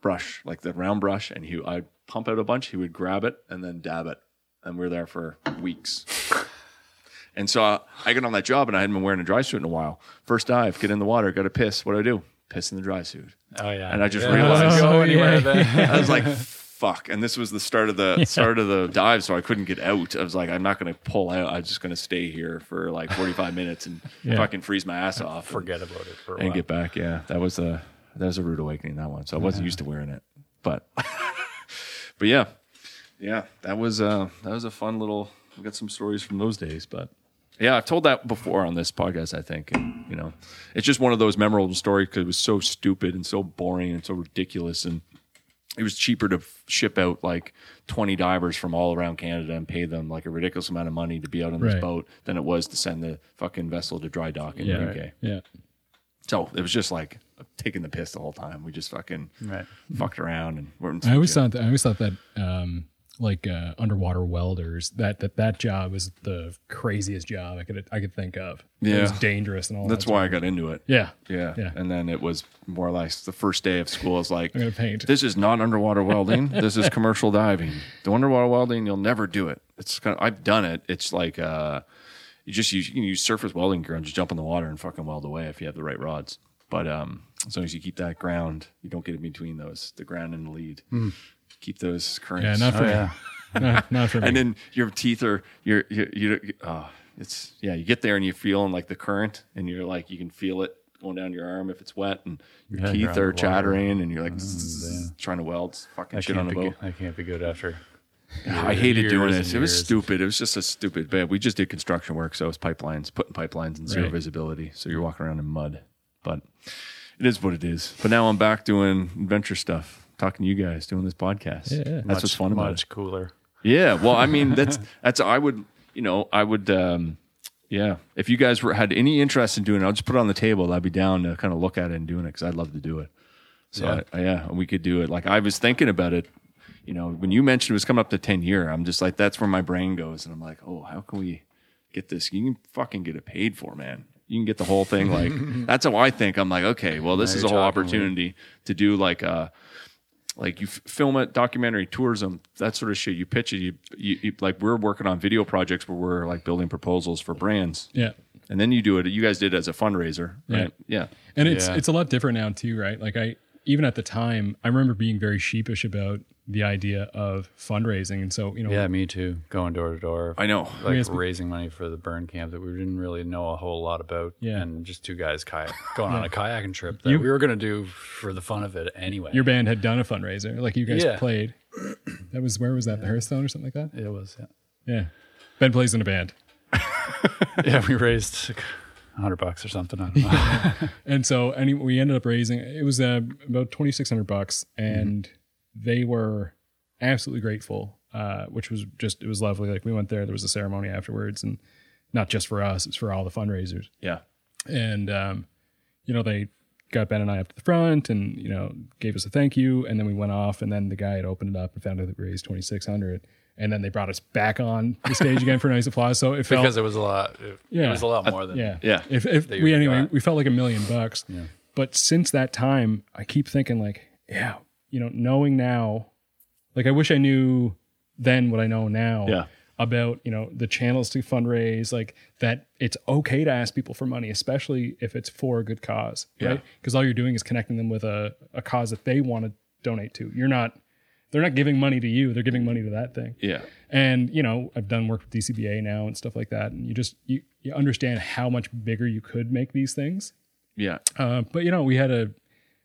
brush, like the round brush, and he I'd pump out a bunch, he would grab it and then dab it. And we are there for weeks. And so I, I got on that job and I hadn't been wearing a dry suit in a while. First dive, get in the water, got to piss. What do I do? Piss in the dry suit. Oh yeah. And I just Yeah, realized- doesn't go Oh, anywhere yeah. then. I was like, fuck. And this was the start of the start of the dive, so I couldn't get out. I was like, I'm not going to pull out. I'm just going to stay here for like 45 minutes and Yeah. fucking freeze my ass off. Forget about it for a and while. get back. Yeah, that was a that was a rude awakening that one. So I wasn't used to wearing it, but but yeah, yeah, that was uh that was a fun little. We got some stories from those days, but yeah, I've told that before on this podcast. I think and, you know it's just one of those memorable stories because it was so stupid and so boring and so ridiculous and. It was cheaper to f- ship out like 20 divers from all around Canada and pay them like a ridiculous amount of money to be out on this Right. boat than it was to send the fucking vessel to dry dock in the UK. Yeah. So it was just like taking the piss the whole time. We just fucking Right. fucked around and we're I always thought that I always thought that um, like uh, underwater welders that that that job was the craziest job I could I could think of. Yeah, it was dangerous and all. that's that why I got into it. Yeah, Yeah. Yeah. And then it was more or less the first day of school. I was like, I'm gonna paint. this is not underwater welding. this is commercial diving. The underwater welding, you'll never do it. It's kind of, I've done it. It's like, uh, you just use, you can use surface welding gear and just jump in the water and fucking weld away if you have the right rods. But, um, as long as you keep that ground, you don't get in between those, the ground and the lead. Keep those currents. Yeah, not oh, for Oh me. yeah. Not, not for me. and then your teeth are you're you you oh, it's yeah you get there and you feel like the current and you're like you can feel it going down your arm if it's wet and your Yeah, teeth you're chattering and you're like oh, zzz, trying to weld fucking I shit on a boat. good, I can't be good after. I hated doing this. it. was stupid. It was just a stupid. But we just did construction work, so it was pipelines, putting pipelines in zero Right. visibility, so you're walking around in mud. But it is what it is. But now I'm back doing adventure stuff, talking to you guys, doing this podcast. Yeah, yeah. That's much, what's fun about it. much cooler. Yeah, well, I mean, that's that's I would, you know, I would, um, yeah. If you guys were had any interest in doing it, I'll just put it on the table. I'd be down to kind of look at it and doing it because I'd love to do it. So Yeah. I, yeah, we could do it. Like I was thinking about it, you know, when you mentioned it was coming up to ten year, I'm just like, that's where my brain goes, and I'm like, oh, how can we get this? You can fucking get it paid for, man. You can get the whole thing. Like that's how I think. I'm like, okay, well, this Now is a whole talking, Lee. opportunity to do like a like you f- film it, documentary, tourism, that sort of shit. You pitch it. You, you, you like we're working on video projects where we're like building proposals for brands, yeah. and then you do it. You guys did it as a fundraiser, Yeah. right? Yeah, And it's Yeah. it's a lot different now too, right? Like I even at the time, I remember being very sheepish about the idea of fundraising, and so you know, Yeah, me too. Going door to door. I know. like Yes, but- raising money for the burn camp that we didn't really know a whole lot about. Yeah. And just two guys kayak going on a kayaking trip that You- we were going to do for the fun of it anyway. your band had done a fundraiser, like you guys Yeah. played. That was where was that? The Hearthstone or something like that? it was, yeah. Yeah. Ben plays in a band. yeah, we raised a hundred bucks or something. I don't know. And so any, we ended up raising it was uh, about 2600 bucks and they were absolutely grateful uh, which was just it was lovely like we went there there was a ceremony afterwards and not just for us; it's for all the fundraisers. Yeah. And um, you know, they got Ben and I up to the front, and you know, gave us a thank you, and then we went off, and then the guy had opened it up and found out that we raised twenty six hundred. And then they brought us back on the stage again for a nice applause. So it felt because it was a lot. It, Yeah. it was a lot more than yeah. Yeah. If, if we anyway, got. we felt like a million bucks. Yeah. But since that time, I keep thinking like, yeah, you know, knowing now, like I wish I knew then what I know now Yeah. about, you know, the channels to fundraise, like that it's okay to ask people for money, especially if it's for a good cause, Yeah. right? Because all you're doing is connecting them with a, a cause that they want to donate to. You're not, they're not giving money to you, they're giving money to that thing Yeah. and you know i've done work with dcba now and stuff like that and you just you, you understand how much bigger you could make these things Yeah. uh, but you know we had a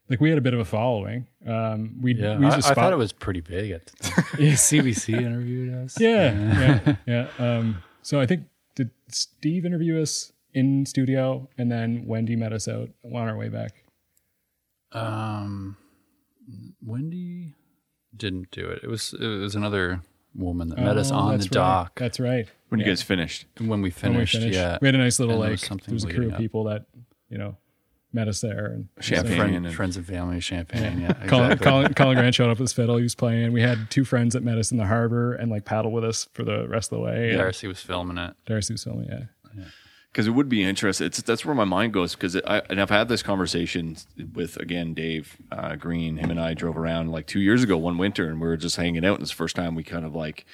like we had a bit of a following um we, Yeah, we I, used I to spot thought it was pretty big. At the time. CBC interviewed us. yeah yeah yeah um so i think did steve interview us in studio and then wendy met us out on our way back Um, Wendy didn't do it. It was it was another woman that met us Oh, on the right. dock that's right When Yeah. you guys finished. when we when we finished. finished Yeah, we had a nice little And there like was something there was a crew of people that you know met us there and Champagne. Friend, and- friends and family, champagne. Yeah, Colin, exactly. Colin, Colin Grant showed up with his fiddle. He was playing. We had two friends that met us in the harbor and like paddled with us for the rest of the way. Darcy was filming it. Darcy was filming. Yeah, because it would be interesting. It's that's where my mind goes because I and I've had this conversation with again Dave uh, Green. Him and I drove around like two years ago one winter, and we were just hanging out. And it's the first time we kind of like,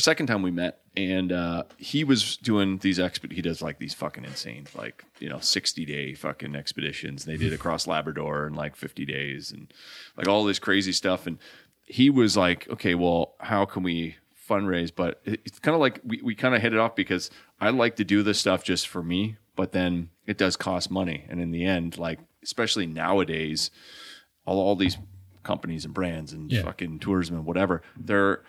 second time we met, and uh, he was doing these exped. He does like these fucking insane, like you know, sixty day fucking expeditions. They did across Labrador in like fifty days, and like all this crazy stuff. And he was like, okay, well, how can we fundraise? But it's kind of like we, we kind of hit it off because I like to do this stuff just for me, but then it does cost money. And in the end, like, especially nowadays, all, all these companies and brands and Yeah. fucking tourism and whatever, they're,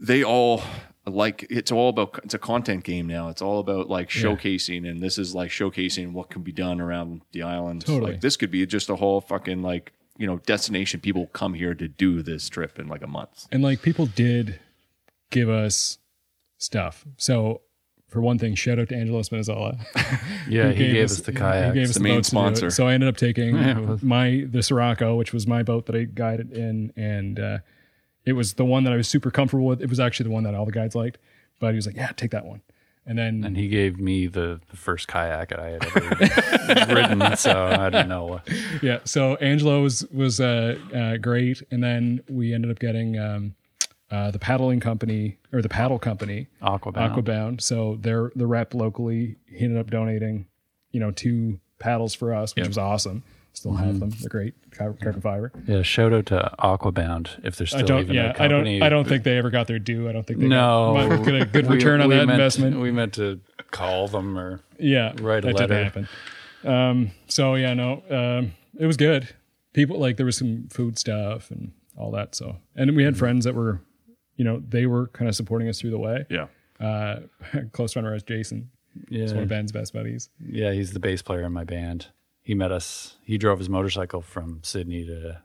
they all like it's all about it's a content game now it's all about like showcasing and this is like showcasing what can be done around the island Totally. like this could be just a whole fucking like you know destination people come here to do this trip in like a month and like people did give us stuff. So for one thing, shout out to Angelo Spinazzola. Yeah, he gave, us us the He gave us the the, main boats to do it. sponsor. So I ended up taking Yeah, my the Sirocco, which was my boat that I guided in, and uh, it was the one that I was super comfortable with. It was actually the one that all the guides liked, but he was like, "Yeah, take that one." And then and he gave me the, the first kayak that I had ever ridden, so I don't know. Yeah, so Angelo was was uh, uh, great, and then we ended up getting um, uh, the paddling company or the paddle company, Aquabound. Aquabound. So they're the rep locally. He ended up donating, you know, two paddles for us, which was awesome. Still Mm-hmm. have them. They're great, car- carbon fiber. Yeah, shout out to Aquabound if they're still I don't. even Yeah, I don't. I don't think they ever got their due. I don't think they No, got, might a good We- return on we that meant- investment. We meant to call them or yeah, write a that letter. didn't happen. Um, so yeah, no, um, it was good. People like there was some food stuff and all that. So and we Mm-hmm. had friends that were, you know, they were kind of supporting us through the way. yeah Uh, close friend of ours, Jason, is one of Ben's best buddies. yeah. He's the bass player in my band. He met us. He drove his motorcycle from Sydney to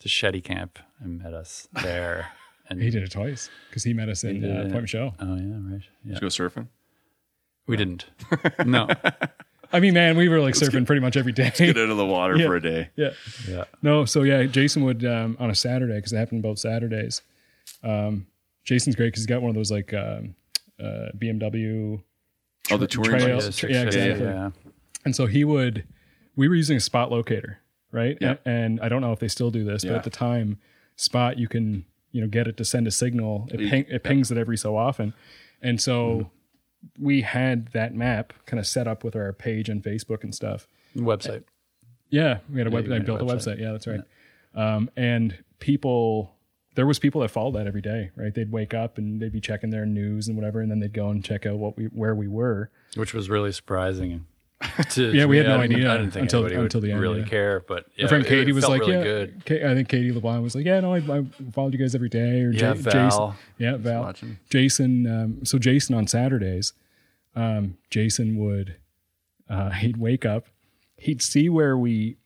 to Chéticamp and met us there. And He did it twice because he met us in did uh, it. Point Michaud. Oh yeah, right. Yeah, Let's go surfing we didn't. No. I mean, man, we were like surfing pretty much every day. get out of the water Yeah. for a day yeah. Yeah. No, so yeah, Jason would um, on a Saturday because it happened both Saturdays. Um, Jason's great because he's got one of those like um, uh, BMW, oh the touring trail- bikes. tra- yeah, exactly. Yeah. and so he would. We were using a spot locator, right? Yeah. A- And I don't know if they still do this, but at the time, spot you can you know get it to send a signal. It, ping, it pings it every so often, and so we had that map kind of set up with our page on Facebook and stuff. Website. Yeah, we had a you web. I built a website. website. Yeah, that's right. Um, and people, there was people that followed that every day, right? They'd wake up and they'd be checking their news and whatever, and then they'd go and check out what we where we were. which was really surprising. To, Yeah, we had no I idea I didn't think until- until the end, really yeah. care. But yeah, Our friend Katie was like, really "Yeah." good. I think Katie LeBlanc was like, "Yeah, no, I, I followed you guys every day." Or Yeah, Val. Jason, yeah, Val. Jason. Um, so Jason on Saturdays, um, Jason would uh, he'd wake up, he'd see where we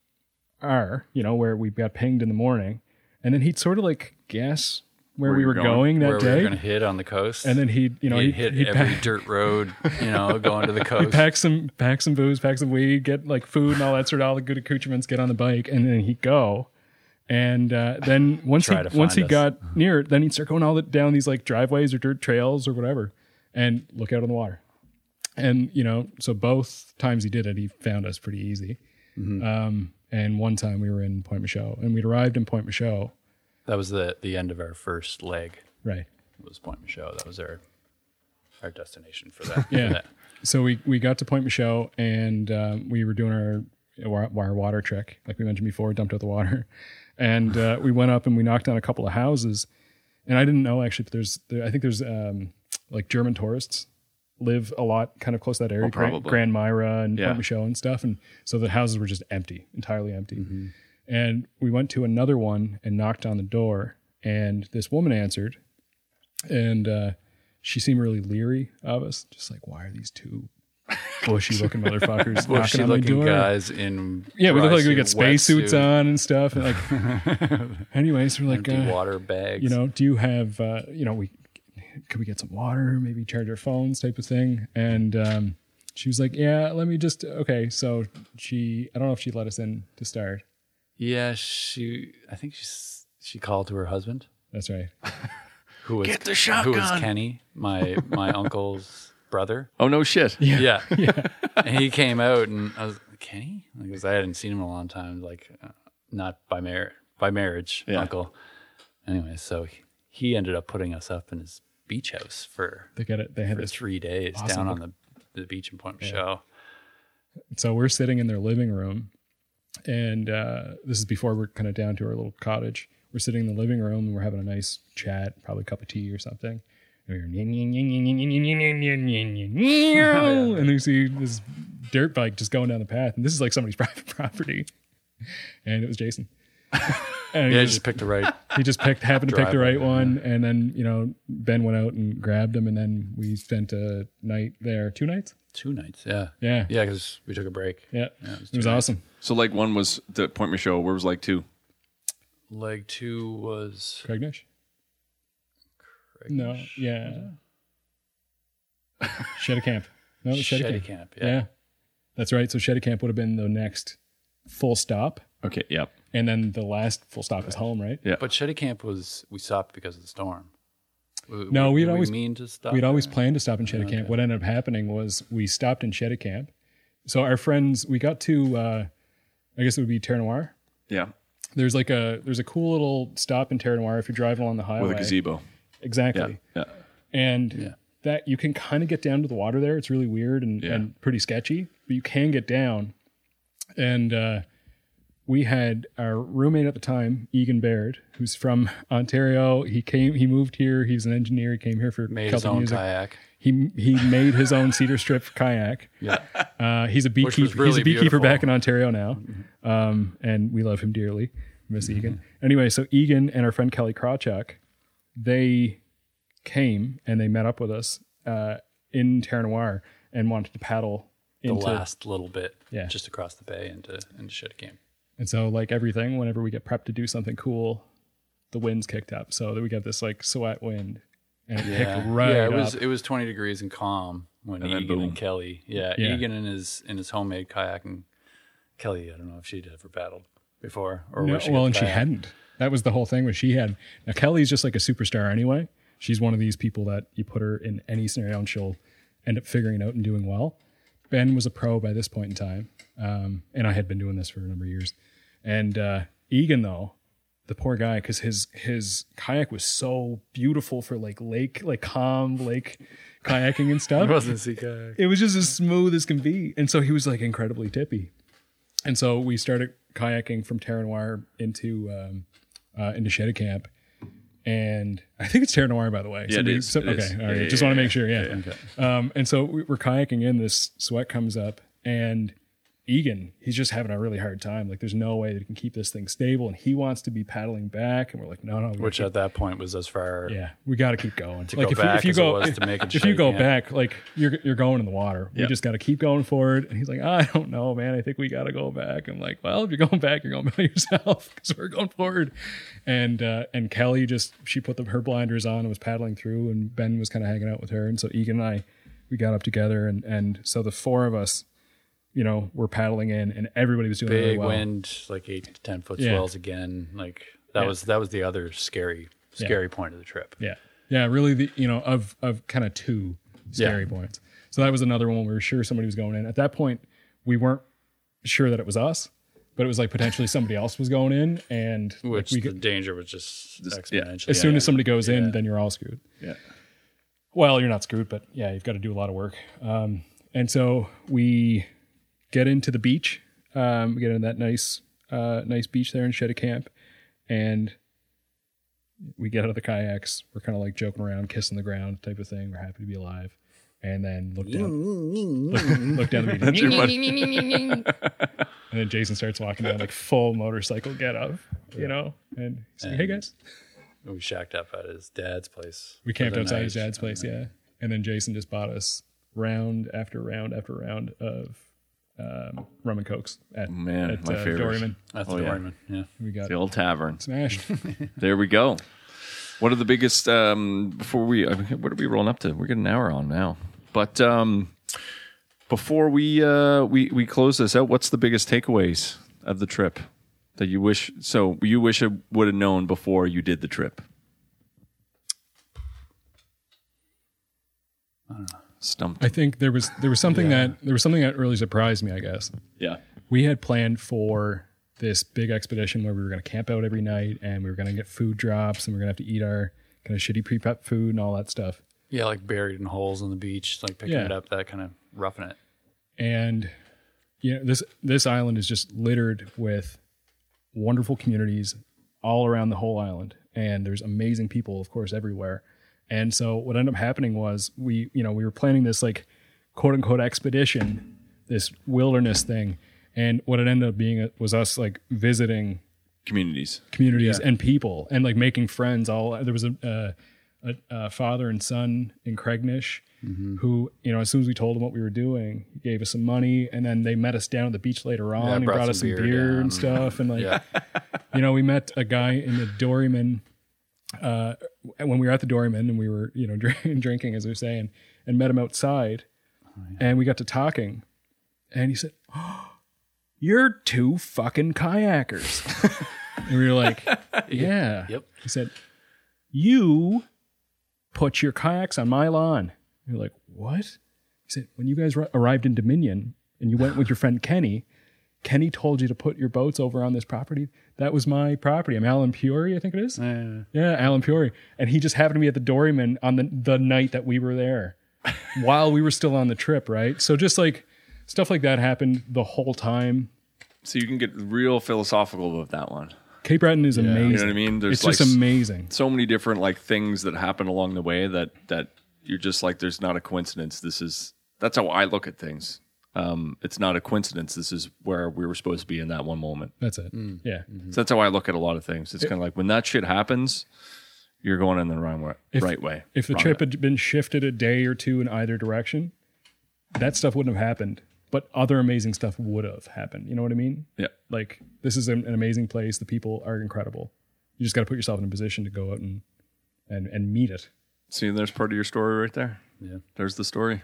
are, you know, where we got pinged in the morning, and then he'd sort of like guess where, Where we were going, going? that where we were going to hit on the coast. and then he'd you know he'd, hit he'd every pack, dirt road, you know, going to the coast. pack some pack some booze, pack some weed, get like food and all that sort of all the good accoutrements, get on the bike, and then he'd go. And uh, then once he once he us. got near it, then he'd start going all the, down these like driveways or dirt trails or whatever, and look out on the water. And you know, so both times he did it, he found us pretty easy. Mm-hmm. Um, and one time we were in Point Michaud, and we'd arrived in Point Michaud. That was the the end of our first leg. Right. It was Point Michaud. That was our our destination for that. Yeah. for that. So we we got to Point Michaud and um, we were doing our our our water trick, like we mentioned before, dumped out the water, and uh, we went up and we knocked on a couple of houses, and I didn't know actually, but there's there, I think there's um, like German tourists live a lot kind of close to that area, Grand, probably. Grand Mira and Yeah. Point Michaud and stuff, and so the houses were just empty, entirely empty. And we went to another one and knocked on the door, and this woman answered, and uh, she seemed really leery of us, just like, why are these two bushy looking motherfuckers Bushy knocking on my looking door? guys in Yeah, we look like we got suit, space suits wetsuit, on and stuff. And like, anyways, we're like, uh, water bags. you know, do you have, uh, you know, we could we get some water, maybe charge our phones, type of thing. And um, she was like, yeah, let me just, okay. So she, I don't know if she let us in to start. Yeah, she. I think she's she called to her husband, That's right. who was Get the who was shotgun. Kenny, my my uncle's brother. Oh no shit. Yeah. Yeah, and he came out and I was Kenny? Because I hadn't seen him in a long time, like uh, not by mar- by marriage, Yeah. uncle. Anyway, so he, he ended up putting us up in his beach house for, They get it. They had for this. three days awesome down on the, the beach in Point Michaud. So we're sitting in their living room, and uh, this is before we're kind of down to our little cottage. We're sitting in the living room and we're having a nice chat, probably a cup of tea or something. And we hear, and you see this dirt bike just going down the path, and this is like somebody's private property. And it was Jason. And Yeah, he just, just picked the right. he just picked, happened to pick the right one, and then you know Ben went out and grabbed him, and then we spent a night there, two nights. Two nights, yeah. Yeah, Yeah, because we took a break. yeah. Yeah, it was it was awesome. So like one was the Point Michaud. Where was like two? Leg two was. Craignish. No, yeah. Chéticamp. No, it was Shed Shetty Camp. Camp. Yeah. Yeah. that's right. So Chéticamp would have been the next full stop, Okay. Yep. and then the last full stop is home, right? Yeah. But Chéticamp was, we stopped because of the storm. W- No, we'd did always- we mean to stop. We'd always there? planned to stop in Chéticamp. What ended up happening was we stopped in Chéticamp. So our friends, we got to, uh, I guess it would be Terre Noire. Yeah. There's like a there's a cool little stop in Terre Noire if you're driving along the highway. With a gazebo. Exactly. Yeah. Yeah. and Yeah. that you can kind of get down to the water there. It's really weird and, Yeah. and pretty sketchy, but you can get down. And uh, we had our roommate at the time, Egan Baird, who's from Ontario. He came, he moved here. He's an engineer. He came here for Made his own music. kayak. He he made his own cedar strip kayak. Yeah. Uh, he's a beekeeper. he's a beekeeper beautiful. back in Ontario now, um, and we love him dearly. Miss Egan. Anyway, so Egan and our friend Kelly Krawchuk, they came and they met up with us uh, in Terre Noire and wanted to paddle the into. last little bit, Yeah. just across the bay into into Camp. And so, like everything, whenever we get prepped to do something cool, the wind's kicked up, so that we get this like suête wind, and it picked right yeah. It up. was it was twenty degrees and calm when And Egan boom. and Kelly, yeah, Yeah. Egan in his in his homemade kayak and Kelly. I don't know if she'd ever paddled before or No, she well, and the she kayak. hadn't. That was the whole thing. Was she had now Kelly's just like a superstar anyway. She's one of these people that you put her in any scenario and she'll end up figuring it out and doing well. Ben was a pro by this point in time, um, and I had been doing this for a number of years. And uh, Egan, though, the poor guy, because his his kayak was so beautiful for like lake, like calm lake kayaking and stuff It wasn't sea kayak. it was just as smooth as can be. And so he was like incredibly tippy. And so we started kayaking from Terre Noire into um, uh, into Chéticamp. And I think it's Noire, by the way. Yeah, it Somebody- is. so- It okay, is. all Yeah, yeah, Just yeah, want to make sure. Yeah. Um, and so we're kayaking in. This sweat comes up, and Egan, he's just having a really hard time. Like, there's no way that he can keep this thing stable, and he wants to be paddling back. And we're like, no, no, we Which keep- at that point was as far. yeah, we got to keep going. To like go if, back you, if you as it go, was if, to make if you you go can't. back, like you're you're going in the water. We Yeah. just got to keep going forward. And he's like, I don't know, man. I think we got to go back. I'm like, well, if you're going back, you're going by yourself because we're going forward. And uh, and Kelly just she put the, her blinders on and was paddling through, and Ben was kind of hanging out with her. And so Egan and I, we got up together, and and so the four of us, you know, were paddling in, and everybody was doing really Big well. wind, like eight to ten foot Yeah. swells again. Like that Yeah. was that was the other scary scary point of the trip. Yeah. Yeah, really the you know, of of kind of two scary Yeah. points. So that was another one we were sure somebody was going in. At that point, we weren't sure that it was us, but it was like potentially somebody else was going in and like, Which we the could, danger was just yeah. exponential. as soon as somebody goes in, then you're all screwed. Yeah. Well, you're not screwed, but yeah, you've got to do a lot of work. Um, and so we get into the beach. Um, we get into that nice, uh, nice beach there in Chéticamp, and we get out of the kayaks. We're kind of like joking around, kissing the ground type of thing. We're happy to be alive. And then look down, look, look down the beach. and then Jason starts walking down like full motorcycle get up, you know, and he's like, "Hey guys." we shacked up at his dad's place. We camped the outside his dad's place, yeah. And then Jason just bought us round after round after round of um, rum and cokes at, Man, at my uh, favorite. Doryman. That's Oh, the yeah. Doryman. Yeah. We got The old tavern. smashed. There we go. What are the biggest? Um, before we, I mean, what are we rolling up to? We're getting an hour on now. But um, before we uh, we we close this out, what's the biggest takeaways of the trip that you wish? So you wish I would have known before you did the trip. Stumped. I think there was there was something that there was something that really surprised me. I guess yeah. we had planned for this big expedition where we were going to camp out every night and we were going to get food drops and we are going to have to eat our kind of shitty pre-prep food and all that stuff. Yeah, like buried in holes on the beach, like picking Yeah. it up, that kind of roughing it. and you know this this island is just littered with wonderful communities all around the whole island and there's amazing people of course everywhere and so what ended up happening was we you know we were planning this like quote unquote expedition this wilderness thing and what it ended up being was us like visiting Communities. communities Yeah. and people and like making friends all there was a, uh, a, a father and son in Craignish Mm-hmm. who you know as soon as we told him what we were doing he gave us some money and then they met us down at the beach later on and brought brought some us some beer beer, and stuff and like Yeah. you know we met a guy in the Doryman uh when we were at the Doryman and we were you know drink, drinking as we were saying and met him outside Oh, and we got to talking and he said oh, you're two fucking kayakers. And we were like yeah. Yep. he said you put your kayaks on my lawn. And we're like what? He said when you guys ri- arrived in dominion and you went with your friend kenny kenny told you to put your boats over on this property that was my property i'm alan Puri, i think it is Uh, yeah, Alan Puri. And he just happened to be at the Doryman on the, the night that we were there while we were still on the trip, right? So just like stuff like that happened the whole time. So you can get real philosophical with that one. Cape Breton is amazing. You know what I mean? There's it's just like s- amazing. so many different like things that happen along the way that that you're just like there's not a coincidence this is that's how i look at things um it's not a coincidence this is where we were supposed to be in that one moment That's it. Mm. Yeah. so that's how i look at a lot of things it's kind of like when that shit happens you're going in the wrong way right way If the Wrong trip way. had been shifted a day or two in either direction, that stuff wouldn't have happened. But other amazing stuff would have happened. You know what I mean? yeah Like this is an, an amazing place. The people are incredible. You just got to put yourself in a position to go out and and and meet it. see there's part of your story right there yeah. there's the story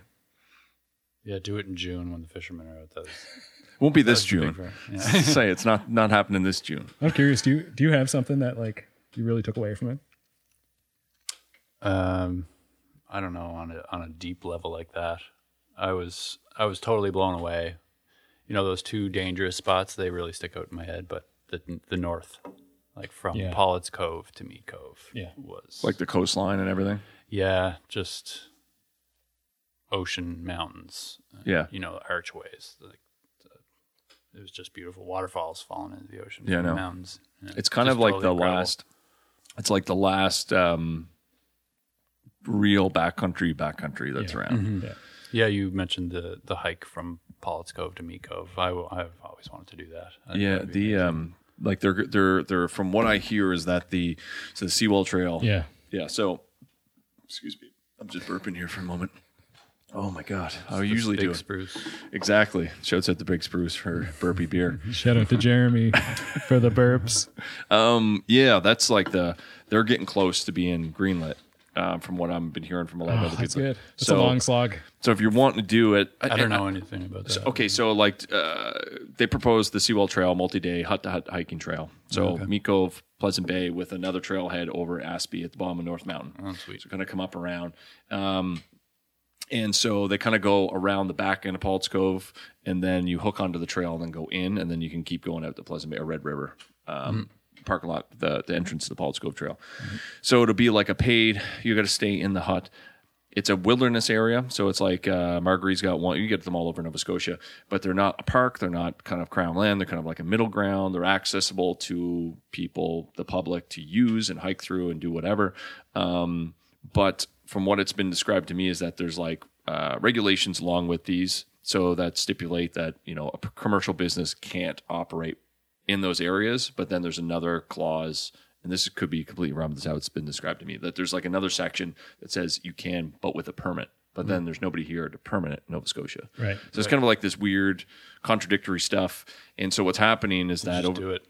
Yeah, do it in June when the fishermen are out. That's won't be this that's june for- Yeah. say it's not not happening this june I'm curious. Do you do you have something that like you really took away from it? um, I don't know on a on a deep level like that. I was I was totally blown away. You know those two dangerous spots they really stick out in my head, but the the north, like from Yeah. Pollett's Cove to Meat Cove, Yeah. was like the coastline and everything yeah, just ocean mountains. uh, Yeah. you know archways. Like the- it was just beautiful waterfalls falling into the ocean. Yeah, I from the know. mountains. Yeah, It's kind of like totally the incredible. last. It's like the last um, real backcountry backcountry that's Yeah. around. Yeah. Yeah, you mentioned the the hike from Pollett's Cove to Meat Cove. I, have always wanted to do that. I Yeah, that'd be the um, like they're they're they're from what I hear is that the so the Seawall Trail. Yeah. yeah. So, excuse me, I'm just burping here for a moment. Oh my god, I usually big do it. spruce. exactly. Shouts at the Big Spruce for burpy beer. Shout out to Jeremy for the burps. Um, yeah, that's like the they're getting close to being greenlit. Um, from what I've been hearing from a lot of Oh, other that's people. good. It's so, a long slog. so if you're wanting to do it, I don't know anything about that. Okay, so like uh, they proposed the Seawall Trail multi-day hut to hut hiking trail. So Meat Cove, Pleasant Bay, with another trailhead over Aspy at the bottom of North Mountain. Oh, sweet. So going to come up around. Um, and so they kind of go around the back end of Paul's Cove, and then you hook onto the trail and then go in, and then you can keep going out to Pleasant Bay or Red River. Um, Parking lot, the, the entrance to the Paul's Cove Trail. So it'll be like a paid, you got to stay in the hut. It's a wilderness area, so it's like uh, Margaree's got one. You get them all over Nova Scotia, but they're not a park. They're not kind of crown land. They're kind of like a middle ground. They're accessible to people, the public, to use and hike through and do whatever. Um, but from what it's been described to me, is that there's like uh, regulations along with these, so that stipulate that you know a p- commercial business can't operate in those areas. But then there's another clause, and this could be completely wrong. This is how it's been described to me. That there's like another section that says you can, but with a permit. But then there's nobody here to permit Nova Scotia. Right. So it's kind of like this weird contradictory stuff. And so what's happening is that over, do it.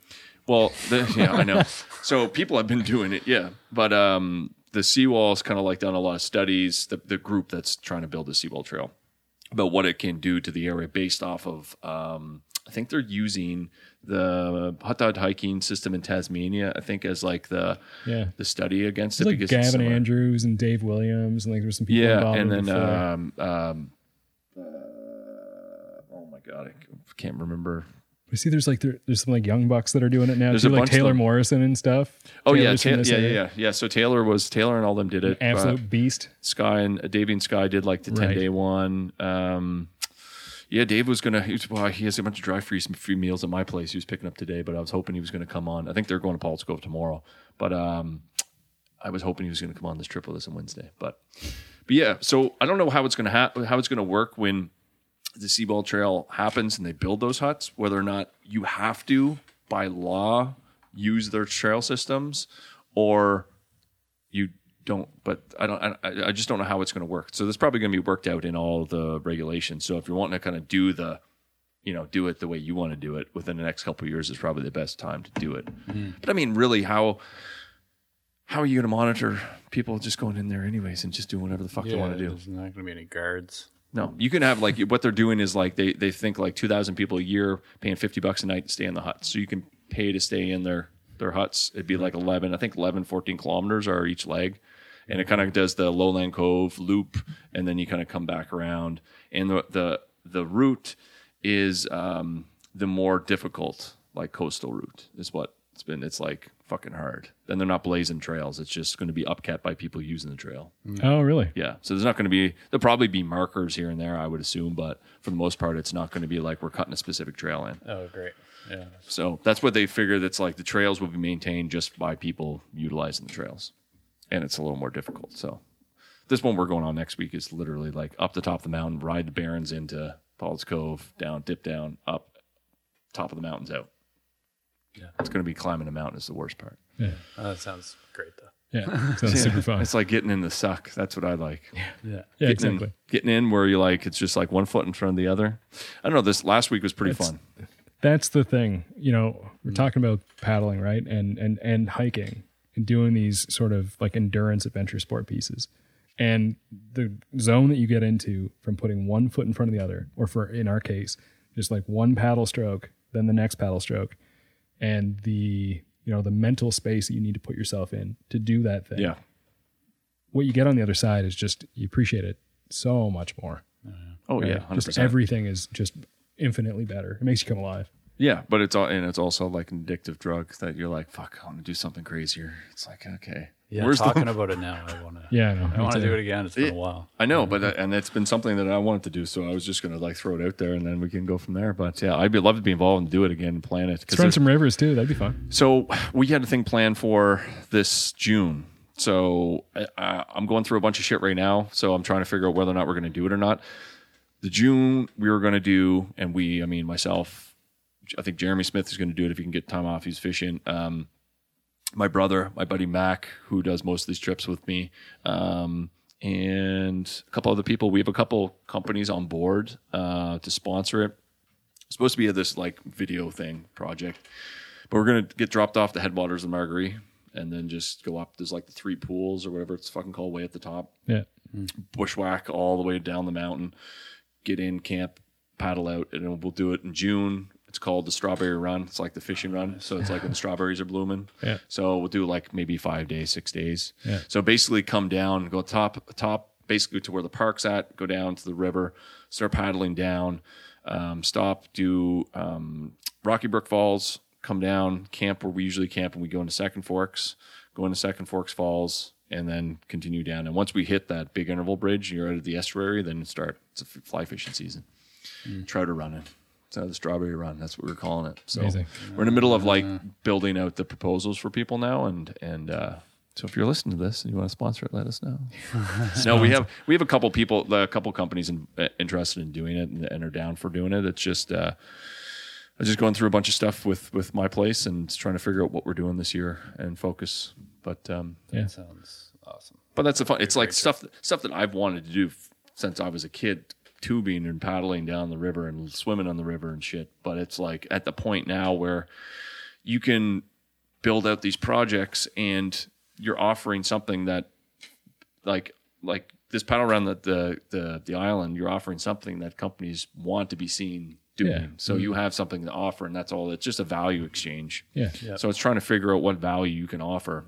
well, the, yeah, I know. So people have been doing it, yeah. But um, the seawall's kind of like done a lot of studies. The, the group that's trying to build the seawall trail about what it can do to the area based off of. Um, I think they're using the hot dog hiking system in Tasmania. I think as like the Yeah. the study against it It's like because Gavin. Andrews and Dave Williams, and like there's some people Yeah, and then um, um, uh, oh my god, I can't remember I see there's like there, there's some like young bucks that are doing it now. There's too, a like bunch of Taylor them. Morrison and stuff. Oh yeah, Taylor's from Ta- yeah, yeah, yeah, yeah. So Taylor was Taylor and all them did it. Absolute Uh, beast. Sky and uh, Davey and Sky did like the ten Right. day one. Um, yeah, Dave was gonna. He, was, well, he has a bunch of dry free free meals at my place. He was picking up today, but I was hoping he was to come on. I think they're going to Paul's Cove tomorrow, but um, I was hoping he was to come on this trip with us on Wednesday. But but yeah, so I don't know how it's to ha- how it's to work when the Seawall Trail happens and they build those huts. Whether or not you have to by law use their trail systems, or you don't but i don't i, I just don't know how it's going to work so this is probably going to be worked out in all the regulations so if you're wanting to kind of do the you know do it the way you want to do it within the next couple of years is probably the best time to do it hmm. but i mean really how how are you going to monitor people just going in there anyways and just doing whatever the fuck they want to do There's not going to be any guards. No, you can have like what they're doing is like they they think like two thousand people a year paying fifty bucks a night to stay in the hut, so you can pay to stay in their their huts. It'd be like eleven, I think 11, 14 kilometers are each leg, and it kind of does the lowland cove loop, and then you kind of come back around, and the the the route is um, the more difficult like coastal route is what it's been. It's like fucking hard. Then they're not blazing trails. It's just going to be upkept by people using the trail. Mm-hmm. Oh, really? Yeah. So there's not going to be, there'll probably be markers here and there, I would assume, but for the most part, it's not going to be like we're cutting a specific trail in. Oh, great. Yeah. So that's what they figure that's like the trails will be maintained just by people utilizing the trails. And it's a little more difficult. So this one we're going on next week is literally like up the top of the mountain, ride the Barrens into Paul's Cove, down, dip down, up, top of the mountains out. Yeah. It's going to be climbing a mountain is the worst part. Yeah. Oh, that sounds great, though. Yeah. Sounds super fun. It's like getting in the suck. That's what I like. Yeah. Yeah, getting exactly. in, getting in where you like it's just like one foot in front of the other. I don't know. This last week was pretty That's- fun. That's the thing. You know, Mm. we're talking about paddling, right? And and and hiking and doing these sort of like endurance adventure sport pieces. And the zone that you get into from putting one foot in front of the other, or for in our case, just like one paddle stroke, then the next paddle stroke, and the you know the mental space that you need to put yourself in to do that thing. Yeah. What you get on the other side is just you appreciate it so much more. Oh yeah, just everything is just infinitely better. It makes you come alive. Yeah, but it's all and it's also like an addictive drug that you're like, fuck, I want to do something crazier. It's like, okay, Yeah. Where's the- talking about it now, I want to. Yeah, I. I want to do it again. It's been Yeah. a while. I know, but uh, and it's been something that I wanted to do, so I was just gonna like throw it out there, and then we can go from there. But yeah, I'd be love to be involved and do it again and plan it. 'cause Let's run some rivers too. That'd be fun. So we had a thing planned for this June. So uh, I'm going through a bunch of shit right now. So I'm trying to figure out whether or not we're going to do it or not. the June we were going to do, and we, I mean, myself, I think Jeremy Smith is going to do it if he can get time off. He's fishing. Um, my brother, my buddy Mac, who does most of these trips with me, um, and a couple other people. We have a couple companies on board uh, to sponsor it. It's supposed to be a, this like video thing project, but we're gonna get dropped off the headwaters of Margaree and then just go up. There's like the three pools or whatever it's fucking called, way at the top Yeah. bushwhack all the way down the mountain, get in camp, paddle out, and we'll do it in June. It's called the Strawberry Run. It's like the fishing run. So it's like when the strawberries are blooming. Yeah. So we'll do like maybe five days, six days. Yeah. So basically, come down, go top, top, basically to where the park's at. Go down to the river, start paddling down, um, stop, do um, Rocky Brook Falls, come down, camp where we usually camp, and we go into Second Forks, go into Second Forks Falls, and then continue down. And once we hit that Big Intervale bridge, and you're out of the estuary, then start. It's a fly fishing season. Trout are running. So the strawberry run. That's what we're calling it. So Amazing. we're in the middle of like building out the proposals for people now, and and uh, so if you're listening to this and you want to sponsor it, let us know. no, we have we have a couple people, a couple companies in, uh, interested in doing it and, and are down for doing it. It's just uh, I'm just going through a bunch of stuff with with my place and trying to figure out what we're doing this year and focus. But um, Yeah. Sounds awesome. but that's the fun. It's like stuff stuff that I've wanted to do f- since I was a kid, tubing and paddling down the river and swimming on the river and shit. But it's like at the point now where you can build out these projects and you're offering something that like like this paddle around the the the, the island. You're offering something that companies want to be seen doing. Yeah. So mm-hmm. you have something to offer, and that's all. It's just a value exchange. Yeah. So it's trying to figure out what value you can offer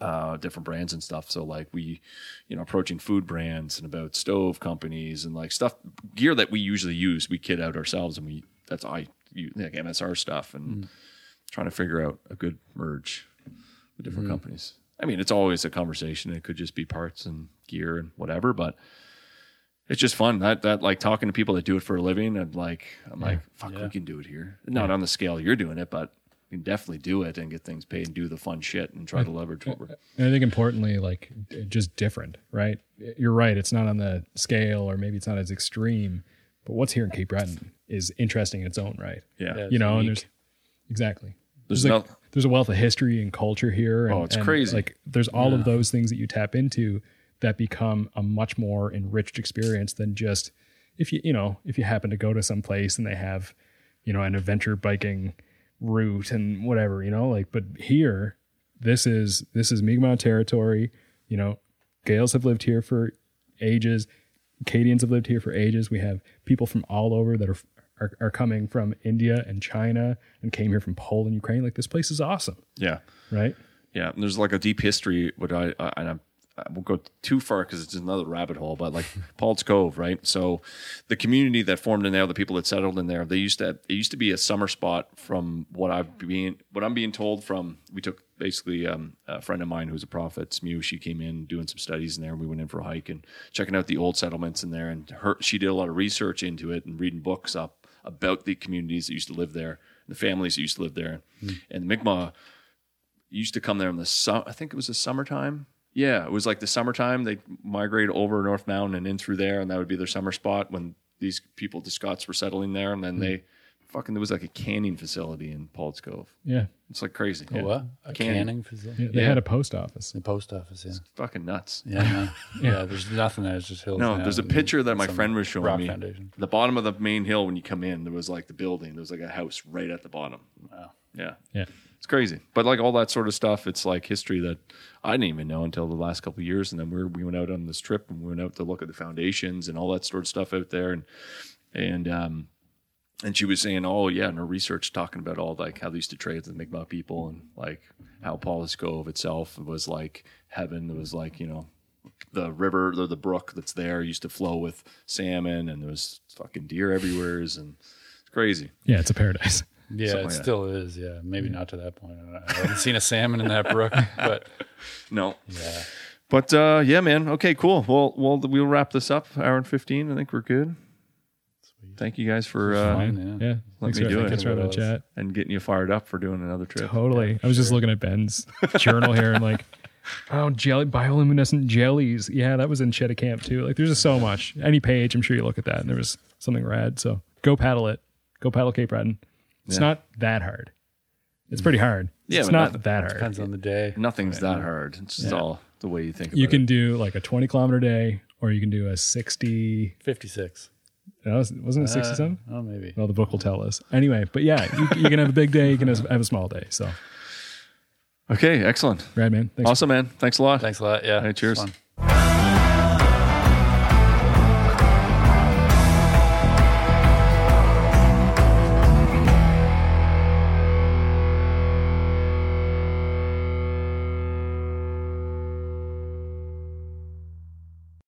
uh, different brands and stuff. So like we, you know, approaching food brands and about stove companies and like stuff gear that we usually use. We kit out ourselves and we that's I you like MSR stuff and trying to figure out a good merge with different companies. I mean, it's always a conversation. It could just be parts and gear and whatever, but it's just fun. That that like talking to people that do it for a living and like I'm like, fuck, we can do it here. Not on the scale you're doing it, but we can definitely do it and get things paid and do the fun shit and try to leverage what we're And I think importantly, like just different, right? You're right. It's not on the scale, or maybe it's not as extreme. But what's here in Cape Breton is interesting in its own right. yeah. Yeah. You know, and there's exactly There's there's like no- there's a wealth of history and culture here. Oh, and, Oh, it's and, crazy. Like there's all of those things that you tap into that become a much more enriched experience than just if you you know if you happen to go to some place and they have you know an adventure biking route and whatever you know like but here this is this is Mi'kmaq territory you know Gaels have lived here for ages Acadians have lived here for ages we have people from all over that are are, are coming from India and China and came here from Poland Ukraine like this place is awesome Yeah. right Yeah. And there's like a deep history, what I, I and I'm, I won't go too far because it's another rabbit hole, but like Paul's Cove, right? So the community that formed in there, the people that settled in there, they used to, it used to be a summer spot from what I've been, what I'm being told from, we took basically um, a friend of mine who's a prophet, SMU, she came in doing some studies in there and we went in for a hike and checking out the old settlements in there. And her, she did a lot of research into it and reading books up about the communities that used to live there, and the families that used to live there. And the Mi'kmaq, used to come there in the summer. I think it was the summertime. Yeah, it was like the summertime. They migrate over North Mountain and in through there, and that would be their summer spot when these people, the Scots, were settling there. And then hmm. they fucking there was like a canning facility in Paul's Cove. yeah It's like crazy. A what? A Canning. canning facility? Yeah, they Yeah. had a post office. The post office, yeah. Fucking nuts. Yeah, no. yeah. There's nothing there. It's just hills. No, now there's a picture that my some friend was showing rock me. Foundation. The bottom of the main hill when you come in, there was like the building. There was like a house right at the bottom. Wow. Yeah. Yeah. It's crazy. But like all that sort of stuff, it's like history that I didn't even know until the last couple years. And then we we went out on this trip and we went out to look at the foundations and all that sort of stuff out there. And, and, um, and she was saying, oh yeah, in her research talking about all like how they used to trade with the Mi'kmaq people and like how Pollett's Cove itself was like heaven. It was like, you know, the river, the, the brook that's there used to flow with salmon and there was fucking deer everywhere. And it's crazy. Yeah, it's a paradise. Yeah, Something it like still is. Yeah, maybe not to that point. I haven't seen a salmon in that brook, but No, yeah. But uh, yeah, man. Okay, cool. Well, well, we'll wrap this up. Hour and fifteen. I think we're good. Thank you guys for uh, Fine, yeah. Yeah, thanks me for, do it. thanks for having the chat. and getting you fired up for doing another trip. Totally. I was just looking at Ben's journal here and like, Oh, jelly bioluminescent jellies. Yeah, that was in Chéticamp too. Like, there's just so much. Any page, I'm sure you look at that, and there was something rad. So go paddle it. Go paddle Cape Breton. It's Yeah. not that hard. It's pretty hard. Yeah, it's but not not- that hard. It depends on the day. Nothing's that hard. It's just all the way you think about You it. can do like a 20 kilometer day, or you can do a 60. 56. no, was, wasn't it uh, 67? Oh, maybe. well, the book will tell us. Anyway, but yeah, you, you can have a big day. You can have have a small day. So, Okay, excellent. rad man. Thanks Awesome, man. Thanks a lot. Thanks a lot. Yeah. Hey, cheers. it's fun.